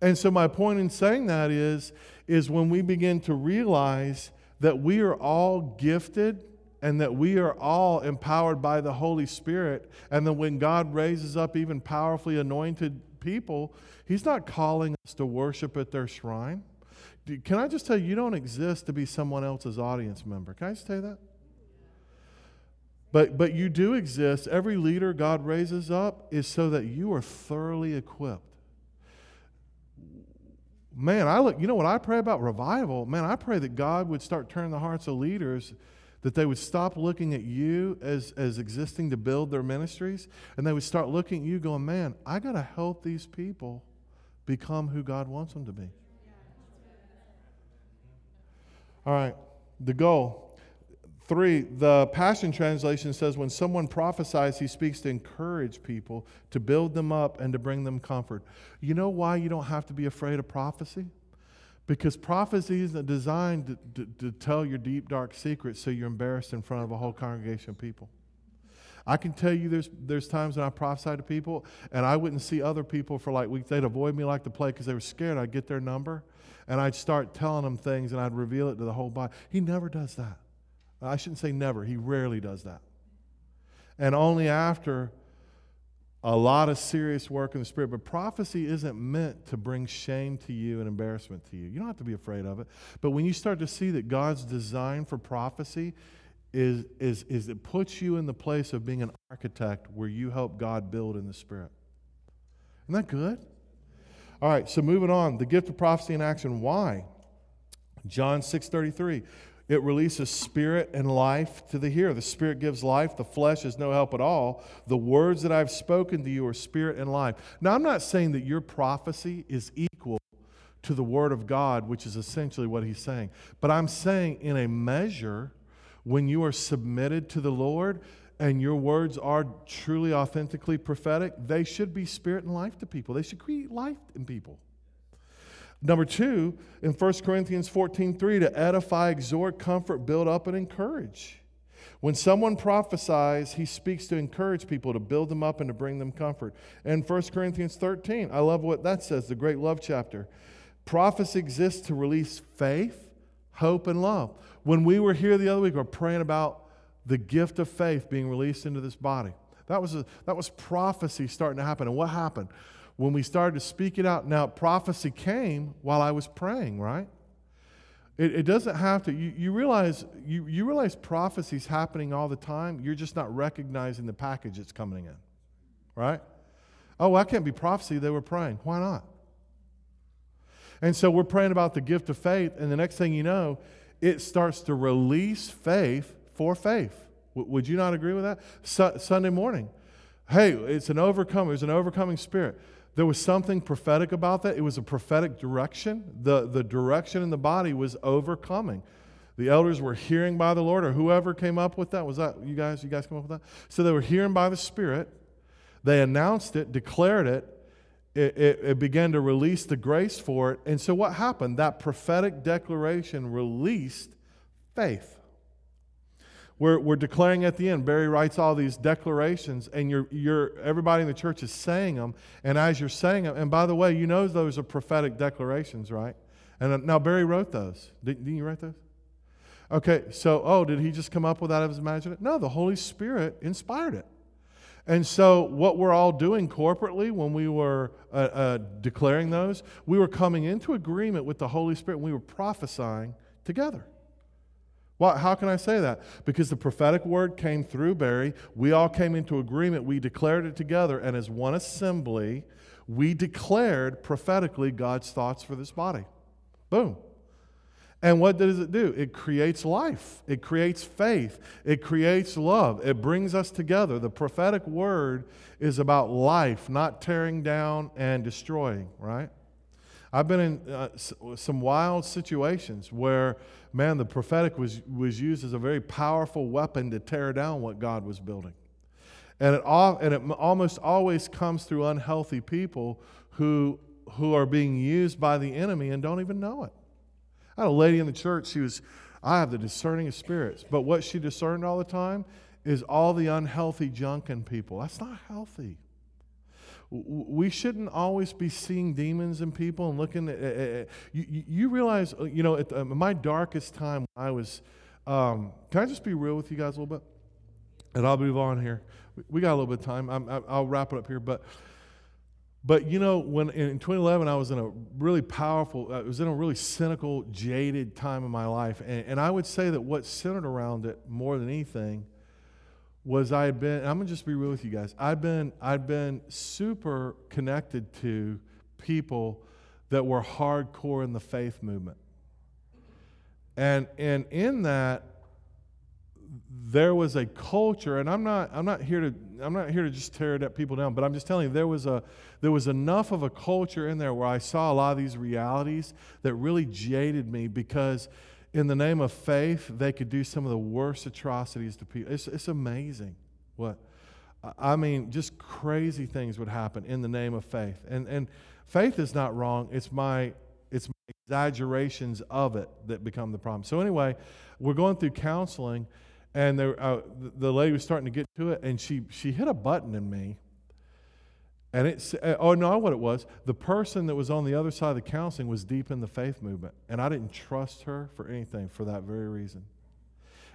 And so my point in saying that is is when we begin to realize that we are all gifted and that we are all empowered by the Holy Spirit and that when God raises up even powerfully anointed people, he's not calling us to worship at their shrine. Can I just tell you you don't exist to be someone else's audience member? Can I just tell you that? But, but you do exist. Every leader God raises up is so that you are thoroughly equipped. Man, I look, you know what I pray about revival? Man, I pray that God would start turning the hearts of leaders that they would stop looking at you as, as existing to build their ministries and they would start looking at you going, man, I got to help these people become who God wants them to be. All right, the goal. Three, the Passion Translation says when someone prophesies, he speaks to encourage people, to build them up, and to bring them comfort. You know why you don't have to be afraid of prophecy? Because prophecy isn't designed to, to, to tell your deep, dark secrets so you're embarrassed in front of a whole congregation of people. I can tell you there's, there's times when I prophesy to people and I wouldn't see other people for like weeks. They'd avoid me like the plague because they were scared. I'd get their number and I'd start telling them things and I'd reveal it to the whole body. He never does that. I shouldn't say never, he rarely does that. And only after a lot of serious work in the Spirit. But prophecy isn't meant to bring shame to you and embarrassment to you. You don't have to be afraid of it. But when you start to see that God's design for prophecy is, is, is it puts you in the place of being an architect where you help God build in the Spirit. Isn't that good? All right, so moving on, the gift of prophecy in action. Why? John 6:33. It releases spirit and life to the hearer. The spirit gives life, the flesh is no help at all. The words that I've spoken to you are spirit and life. Now, I'm not saying that your prophecy is equal to the word of God, which is essentially what he's saying. But I'm saying, in a measure, when you are submitted to the Lord and your words are truly, authentically prophetic, they should be spirit and life to people. They should create life in people. Number two, in 1 Corinthians 14 3, to edify, exhort, comfort, build up, and encourage. When someone prophesies, he speaks to encourage people, to build them up, and to bring them comfort. And 1 Corinthians 13, I love what that says, the great love chapter. Prophecy exists to release faith, hope, and love. When we were here the other week, we were praying about the gift of faith being released into this body. That was, a, that was prophecy starting to happen. And what happened? When we started to speak it out, now prophecy came while I was praying, right? It, it doesn't have to. You, you, realize, you, you realize prophecy's happening all the time. You're just not recognizing the package that's coming in, right? Oh, well, that can't be prophecy. They were praying. Why not? And so we're praying about the gift of faith, and the next thing you know, it starts to release faith for faith. W- would you not agree with that? Su- Sunday morning. Hey, it's an overcomer, it's an overcoming spirit. There was something prophetic about that. It was a prophetic direction. The, the direction in the body was overcoming. The elders were hearing by the Lord, or whoever came up with that. Was that you guys? You guys come up with that? So they were hearing by the Spirit. They announced it, declared it. It, it, it began to release the grace for it. And so what happened? That prophetic declaration released faith. We're, we're declaring at the end. Barry writes all these declarations, and you're, you're, everybody in the church is saying them. And as you're saying them, and by the way, you know those are prophetic declarations, right? And uh, now Barry wrote those. Didn't, didn't you write those? Okay, so, oh, did he just come up with that of his imagination? No, the Holy Spirit inspired it. And so, what we're all doing corporately when we were uh, uh, declaring those, we were coming into agreement with the Holy Spirit and we were prophesying together. Well, how can I say that? Because the prophetic word came through Barry. We all came into agreement. We declared it together. And as one assembly, we declared prophetically God's thoughts for this body. Boom. And what does it do? It creates life, it creates faith, it creates love, it brings us together. The prophetic word is about life, not tearing down and destroying, right? I've been in uh, some wild situations where man, the prophetic was, was used as a very powerful weapon to tear down what God was building. And it, all, and it almost always comes through unhealthy people who, who are being used by the enemy and don't even know it. I had a lady in the church, she was, I have the discerning of spirits, but what she discerned all the time is all the unhealthy junk in people. That's not healthy we shouldn't always be seeing demons in people and looking at, at you, you, realize uh, you know at uh, my darkest time i was um, can i just be real with you guys a little bit? And i'll move on here. We got a little bit of time. I will wrap it up here but but you know when in 2011 i was in a really powerful i was in a really cynical jaded time in my life. And, and i would say that what centered around it more than anything was I had been, I'm gonna just be real with you guys. I've been, I've been super connected to people that were hardcore in the faith movement. And, and in that, there was a culture, and I'm not, I'm not here to, I'm not here to just tear at people down, but I'm just telling you, there was a, there was enough of a culture in there where I saw a lot of these realities that really jaded me because in the name of faith, they could do some of the worst atrocities to people. It's, it's amazing what. I mean, just crazy things would happen in the name of faith. And, and faith is not wrong. It's my, it's my exaggerations of it that become the problem. So, anyway, we're going through counseling, and there, uh, the lady was starting to get to it, and she, she hit a button in me and it's, uh, oh, no, what it was. The person that was on the other side of the counseling was deep in the faith movement. And I didn't trust her for anything for that very reason.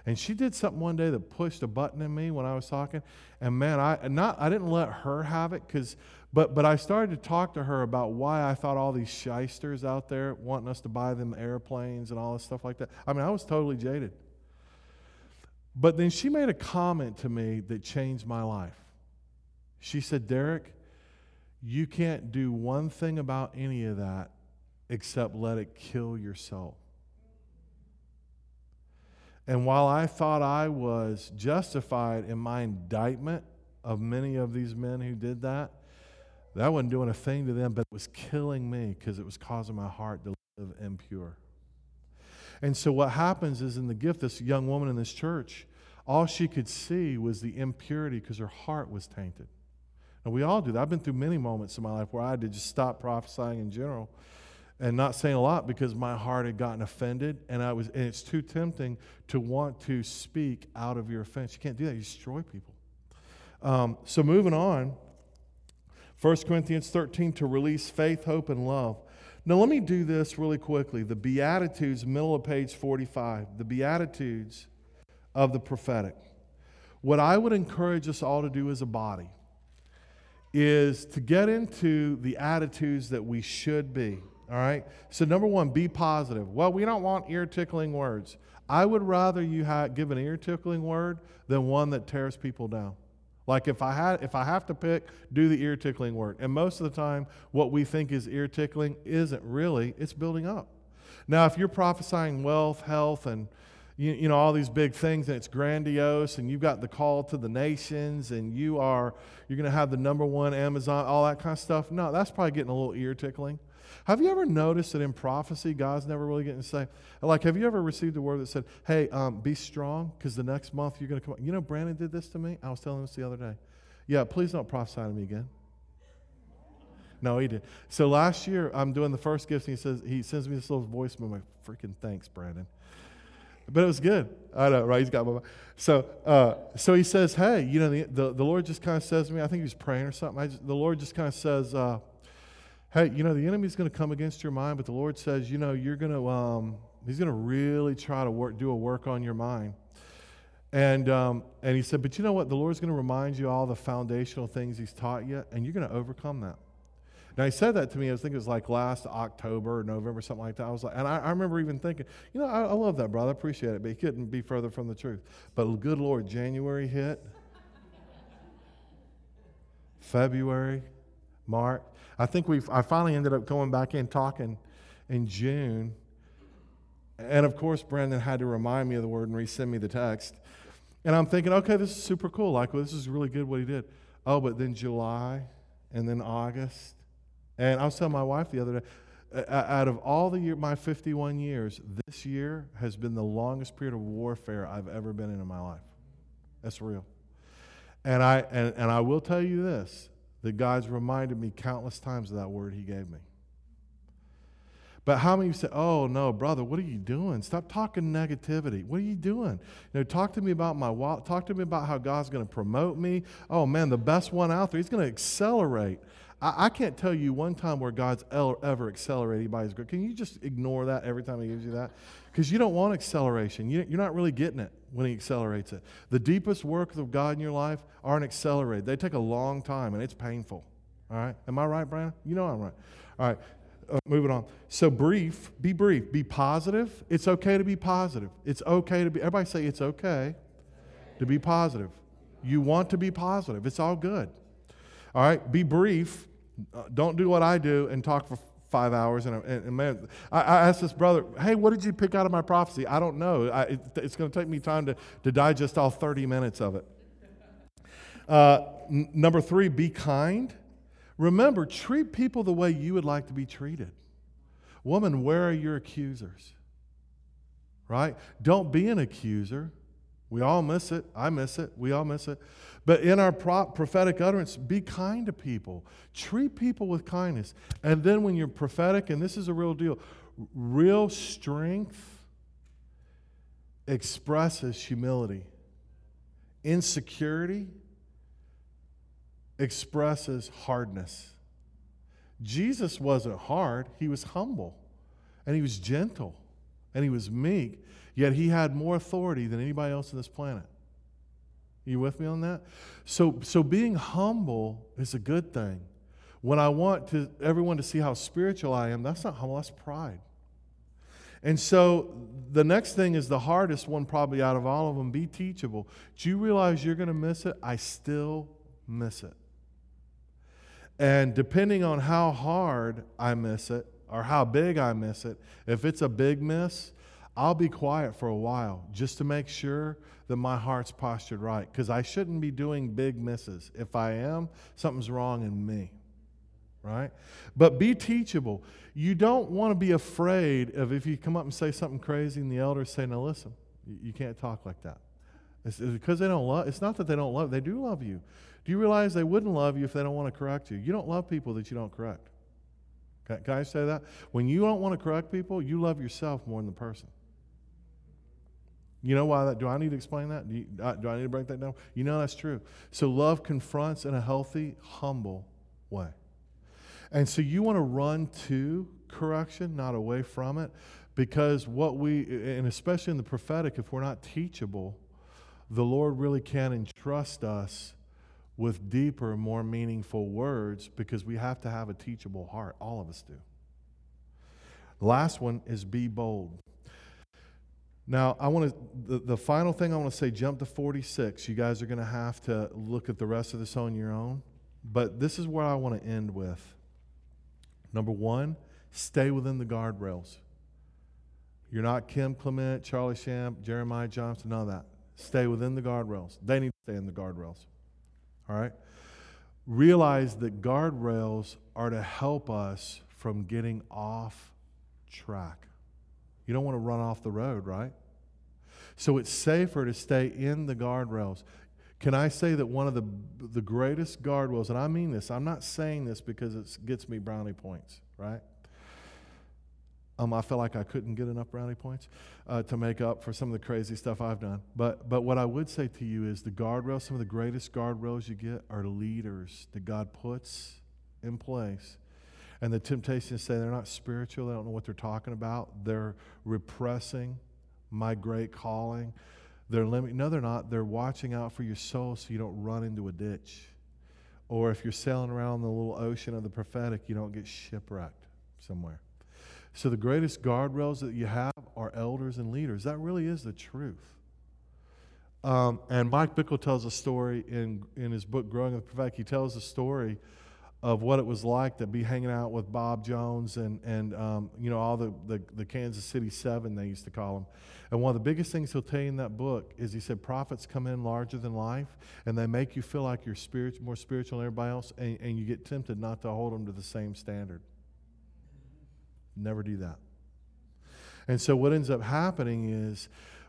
And she did something one day that pushed a button in me when I was talking. And man, I not I didn't let her have it because but but I started to talk to her about why I thought all these shysters out there wanting us to buy them airplanes and all this stuff like that. I mean, I was totally jaded. But then she made a comment to me that changed my life. She said, Derek, you can't do one thing about any of that except let it kill your soul. And while I thought I was justified in my indictment of many of these men who did that, that wasn't doing a thing to them, but it was killing me because it was causing my heart to live impure. And so what happens is in the gift, this young woman in this church, all she could see was the impurity because her heart was tainted. And we all do that. I've been through many moments in my life where I had to just stop prophesying in general and not saying a lot because my heart had gotten offended and I was and it's too tempting to want to speak out of your offense. You can't do that. You destroy people. Um, so moving on, 1 Corinthians 13 to release faith, hope, and love. Now let me do this really quickly. The Beatitudes, middle of page 45. The Beatitudes of the prophetic. What I would encourage us all to do as a body is to get into the attitudes that we should be. All right? So, number one, be positive. Well, we don't want ear tickling words. I would rather you ha- give an ear tickling word than one that tears people down. Like if I had if I have to pick, do the ear tickling word. And most of the time what we think is ear tickling isn't really, it's building up. Now, if you're prophesying wealth, health and you, you know, all these big things and it's grandiose and you've got the call to the nations and you are, you're going to have the number one Amazon, all that kind of stuff. No, that's probably getting a little ear tickling. Have you ever noticed that in prophecy, God's never really getting to say, like, have you ever received a word that said, hey, um, be strong because the next month you're going to come. You know, Brandon did this to me. I was telling this the other day. Yeah, please don't prophesy to me again. No, he did. So last year, I'm doing the first gift, and he says he sends me this little voice memo. Freaking thanks, Brandon. But it was good. I know, right? He's got my. So, uh, so he says, "Hey, you know, the, the, the Lord just kind of says to me. I think he was praying or something. Just, the Lord just kind of says, uh, "Hey, you know, the enemy's going to come against your mind, but the Lord says, you know, you're going to. Um, he's going to really try to work, do a work on your mind." And um, and he said, "But you know what? The Lord's going to remind you all the foundational things He's taught you, and you're going to overcome that." Now, he said that to me, I think it was like last October or November, something like that. I was like, and I, I remember even thinking, you know, I, I, love that, brother. I appreciate it, but he couldn't be further from the truth. But good Lord, January hit, February, March. I think we I finally ended up going back in talking in June. And of course, Brandon had to remind me of the word and resend me the text. And I'm thinking, okay, this is super cool. Like, well, this is really good what he did. Oh, but then July and then August and I was telling my wife the other day, uh, uh, out of all the year, my 51 years, this year has been the longest period of warfare I've ever been in in my life. That's real. And I, and, and I will tell you this that God's reminded me countless times of that word He gave me. But how many of you say, oh, no, brother, what are you doing? Stop talking negativity. What are you doing? You know, talk to me about my walk. Talk to me about how God's going to promote me. Oh, man, the best one out there. He's going to accelerate. I, I, can't tell you one time where God's ever accelerated by His grace. Can you just ignore that every time He gives you that? Because you don't want acceleration. You, you're not really getting it when He accelerates it. The deepest works of God in your life aren't accelerated, they take a long time and it's painful. All right? Am I right, Brian? You know I'm right. All right. Uh, moving on. So brief, be brief, be positive. It's okay to be positive. It's okay to be, everybody say it's okay to be positive. You want to be positive. It's all good. All right, be brief. Uh, don't do what I do and talk for five hours. And, and, and man, I, I, asked this brother, hey, what did you pick out of my prophecy? I don't know. I, it, it's going to take me time to, to digest all 30 minutes of it. Uh, n- number three, be kind. Remember, treat people the way you would like to be treated. Woman, where are your accusers? Right? Don't be an accuser. We all miss it. I miss it. We all miss it. But in our prophetic utterance, be kind to people. Treat people with kindness. And then when you're prophetic, and this is a real deal, real strength expresses humility. Insecurity expresses hardness. Jesus wasn't hard, he was humble, and he was gentle, and he was meek, yet he had more authority than anybody else on this planet. You with me on that? So, so being humble is a good thing. When I want to, everyone to see how spiritual I am, that's not humble, that's pride. And so the next thing is the hardest one, probably out of all of them be teachable. Do you realize you're going to miss it? I still miss it. And depending on how hard I miss it or how big I miss it, if it's a big miss, I'll be quiet for a while just to make sure that my heart's postured right because I shouldn't be doing big misses. If I am, something's wrong in me. Right? But be teachable. You don't want to be afraid of if you come up and say something crazy and the elders say, Now listen, you can't talk like that. It's because they don't love. It's not that they don't love. They do love you. Do you realize they wouldn't love you if they don't want to correct you? You don't love people that you don't correct. Can, can I say that? When you don't want to correct people, you love yourself more than the person. You know why that? Do I need to explain that? Do, you, uh, do I need to break that down? You know that's true. So love confronts in a healthy, humble way. And so you want to run to correction, not away from it, because what we, and especially in the prophetic, if we're not teachable, the Lord really can't entrust us with deeper, more meaningful words because we have to have a teachable heart. All of us do. Last one is be bold. Now, I want to, the, the final thing I want to say, jump to 46. You guys are going to have to look at the rest of this on your own. But this is where I want to end with. Number one, stay within the guardrails. You're not Kim Clement, Charlie Shamp, Jeremiah Johnson, none of that. Stay within the guardrails. They need to stay in the guardrails. All right? Realize that guardrails are to help us from getting off track. You don't want to run off the road, right? So it's safer to stay in the guardrails. Can I say that one of the, the greatest guardrails, and I mean this, I'm not saying this because it gets me brownie points, right? Um, I felt like I couldn't get enough brownie points uh, to make up for some of the crazy stuff I've done. But, but what I would say to you is the guardrails, some of the greatest guardrails you get are leaders that God puts in place and the temptation to say they're not spiritual, they don't know what they're talking about, they're repressing my great calling. They're limiting. No, they're not. They're watching out for your soul so you don't run into a ditch. Or if you're sailing around the little ocean of the prophetic, you don't get shipwrecked somewhere. So the greatest guardrails that you have are elders and leaders. That really is the truth. Um, and Mike Bickle tells a story in, in his book, Growing in the Prophetic. He tells a story of what it was like to be hanging out with Bob Jones and, and um, you know, all the, the, the, Kansas City Seven, they used to call them. And one of the biggest things he'll tell you in that book is he said, prophets come in larger than life, and they make you feel like you're spirit, more spiritual than everybody else, and, and you get tempted not to hold them to the same standard. Never do that. And so what ends up happening is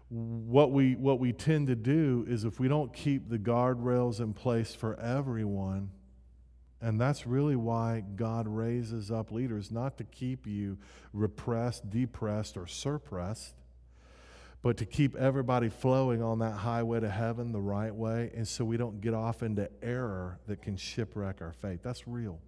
what we, what we tend to do is if we don't keep the guardrails in place for everyone – and that's really why God raises up leaders, not to keep you repressed, depressed, or suppressed, but to keep everybody flowing on that highway to heaven the right way, and so we don't get off into error that can shipwreck our faith. That's real.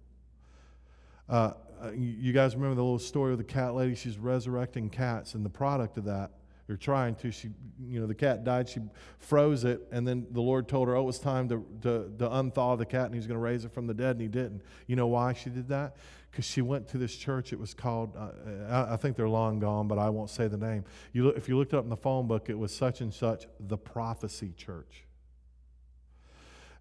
Uh, uh you guys remember the little story of the cat lady? She's resurrecting cats, and the product of that or trying to. She, you know, the cat died. She froze it, and then the Lord told her, "Oh, it was time to to, to unthaw the cat, and He's going to raise it from the dead." And He didn't. You know why she did that? Because she went to this church. It was called. Uh, I, I, think they're long gone, but I won't say the name. You look, if you looked up in the phone book, it was such and such the Prophecy Church.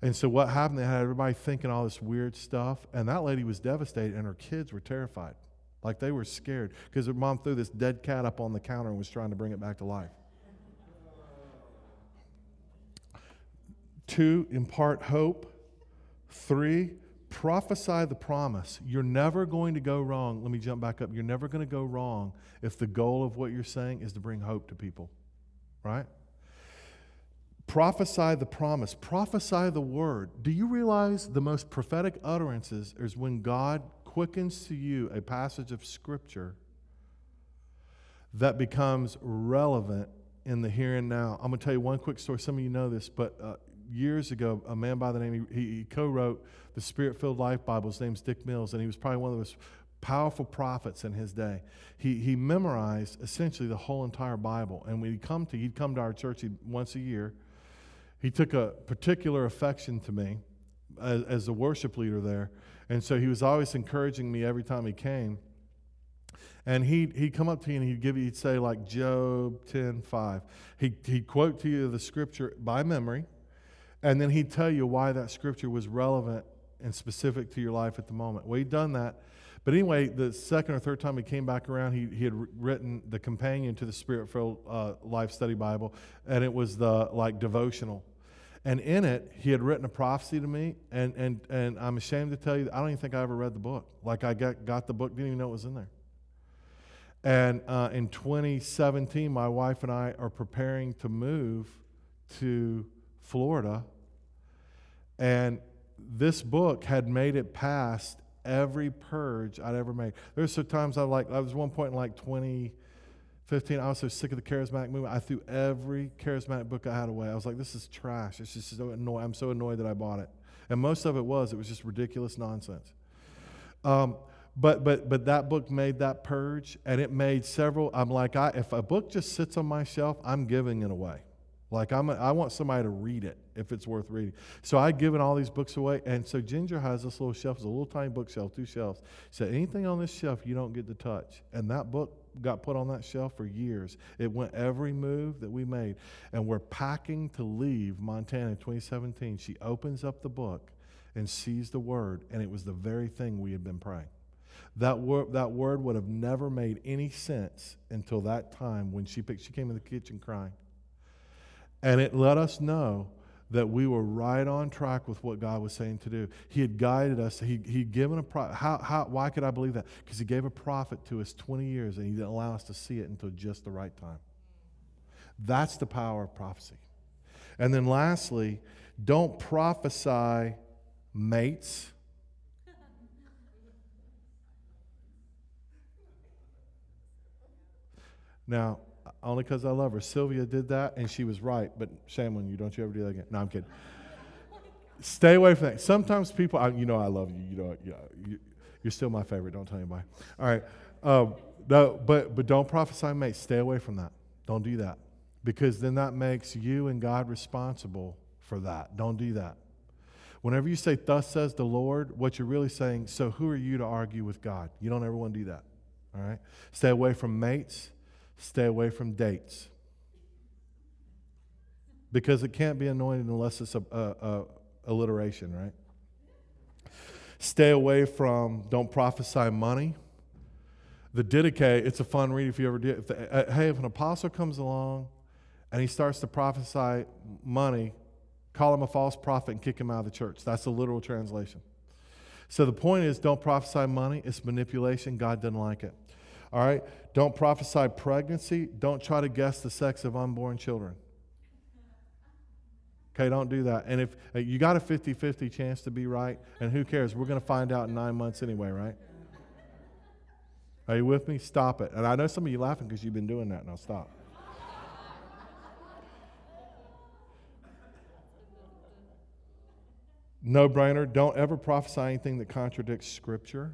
And so what happened? They had everybody thinking all this weird stuff, and that lady was devastated, and her kids were terrified. Like they were scared because her mom threw this dead cat up on the counter and was trying to bring it back to life. Two, impart hope. Three, prophesy the promise. You're never going to go wrong. Let me jump back up. You're never going to go wrong if the goal of what you're saying is to bring hope to people, right? Prophesy the promise, prophesy the word. Do you realize the most prophetic utterances is when God quickens to you a passage of scripture that becomes relevant in the here and now? I'm going to tell you one quick story. Some of you know this, but uh, years ago, a man by the name, he, he co wrote the Spirit filled Life Bible. His name's Dick Mills, and he was probably one of the most powerful prophets in his day. He, he memorized essentially the whole entire Bible. And when he'd come to, he'd come to our church once a year he took a particular affection to me as, as a worship leader there. And so he was always encouraging me every time he came. And he'd, he'd come up to you and he'd give you, he'd say, like Job 10 5. He, he'd quote to you the scripture by memory, and then he'd tell you why that scripture was relevant and specific to your life at the moment. Well, he'd done that. But anyway, the second or third time he came back around, he, he had written the companion to the Spirit filled uh, Life Study Bible, and it was the like devotional. And in it, he had written a prophecy to me, and, and, and I'm ashamed to tell you, I don't even think I ever read the book. Like, I got, got the book, didn't even know it was in there. And uh, in 2017, my wife and I are preparing to move to Florida. And this book had made it past every purge I'd ever made. There's some times I like, I was one point in like 20, 15, I was so sick of the charismatic movement. I threw every charismatic book I had away. I was like, this is trash. It's just so annoying. I'm so annoyed that I bought it. And most of it was, it was just ridiculous nonsense. Um, but but but that book made that purge, and it made several. I'm like, I, if a book just sits on my shelf, I'm giving it away. Like I'm, a, I want somebody to read it if it's worth reading. So I've given all these books away, and so Ginger has this little shelf, it's a little tiny bookshelf, two shelves. So anything on this shelf you don't get to touch, and that book got put on that shelf for years. It went every move that we made. And we're packing to leave Montana in 2017. She opens up the book and sees the word, and it was the very thing we had been praying. That word, that word would have never made any sense until that time when she, picked, she came in the kitchen crying. And it let us know that we were right on track with what God was saying to do. He had guided us. He, he'd given a prophet. How, how, why could I believe that? Because he gave a prophet to us 20 years and he didn't allow us to see it until just the right time. That's the power of prophecy. And then lastly, don't prophesy mates. Now, only because I love her. Sylvia did that, and she was right. But shame on you. Don't you ever do that again. No, I'm kidding. Stay away from that. Sometimes people, I, you know, I love you. You know, you, are still my favorite. Don't tell anybody. All right. Um, no, but but don't prophesy, mate. Stay away from that. Don't do that, because then that makes you and God responsible for that. Don't do that. Whenever you say, "Thus says the Lord," what you're really saying. So who are you to argue with God? You don't ever want to do that. All right. Stay away from mates Stay away from dates. Because it can't be anointed unless it's a, a, a alliteration, right? Stay away from, don't prophesy money. The Didache, it's a fun read if you ever did. If the, uh, hey, if an apostle comes along and he starts to prophesy money, call him a false prophet and kick him out of the church. That's the literal translation. So the point is don't prophesy money, it's manipulation. God doesn't like it. All right? Don't prophesy pregnancy. Don't try to guess the sex of unborn children. Okay, don't do that. And if uh, you got a 50 50 chance to be right, and who cares? We're going to find out in nine months anyway, right? Are you with me? Stop it. And I know some of you laughing because you've been doing that. Now stop. no brainer. Don't ever prophesy anything that contradicts Scripture.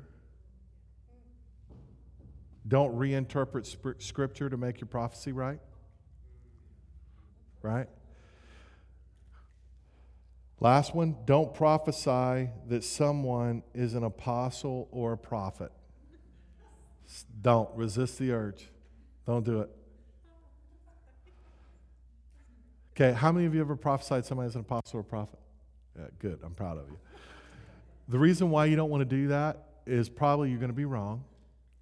Don't reinterpret scripture to make your prophecy right. Right? Last one don't prophesy that someone is an apostle or a prophet. Don't resist the urge. Don't do it. Okay, how many of you ever prophesied somebody as an apostle or a prophet? Yeah, good. I'm proud of you. The reason why you don't want to do that is probably you're going to be wrong.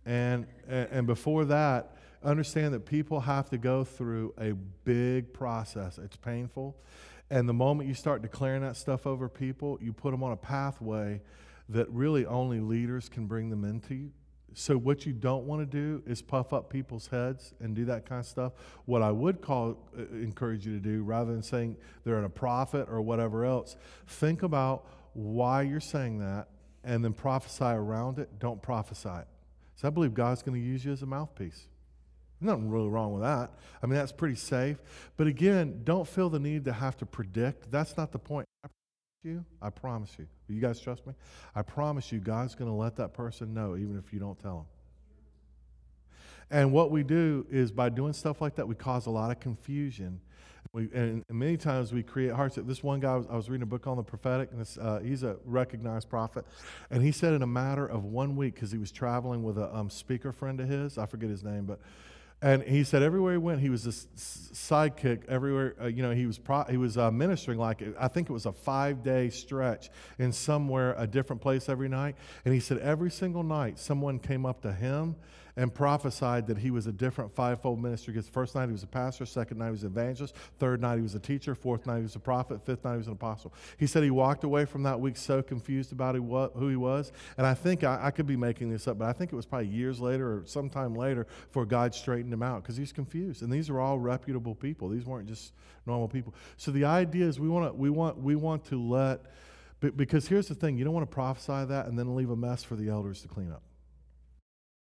And, and before that, understand that people have to go through a big process. It's painful. And the moment you start declaring that stuff over people, you put them on a pathway that really only leaders can bring them into. So, what you don't want to do is puff up people's heads and do that kind of stuff. What I would call, uh, encourage you to do, rather than saying they're in a prophet or whatever else, think about why you're saying that and then prophesy around it. Don't prophesy it. So, I believe God's going to use you as a mouthpiece. Nothing really wrong with that. I mean, that's pretty safe. But again, don't feel the need to have to predict. That's not the point. I promise you, I promise you. You guys trust me? I promise you, God's going to let that person know, even if you don't tell them. And what we do is by doing stuff like that, we cause a lot of confusion. We, and, many times we create hearts. This one guy, I was, I was reading a book on the prophetic, and uh, he's a recognized prophet. And he said in a matter of one week, because he was traveling with a um, speaker friend of his, I forget his name, but and he said everywhere he went, he was a sidekick. Everywhere, uh, you know, he was pro- he was uh, ministering like I think it was a five day stretch in somewhere a different place every night. And he said every single night, someone came up to him and prophesied that he was a different fivefold minister. Because first night he was a pastor, second night he was an evangelist, third night he was a teacher, fourth night he was a prophet, fifth night he was an apostle. He said he walked away from that week so confused about who he was. And I think I, I could be making this up, but I think it was probably years later or sometime later for God straightened him out because he's confused. And these are all reputable people. These weren't just normal people. So the idea is we want to we want we want to let because here's the thing you don't want to prophesy that and then leave a mess for the elders to clean up.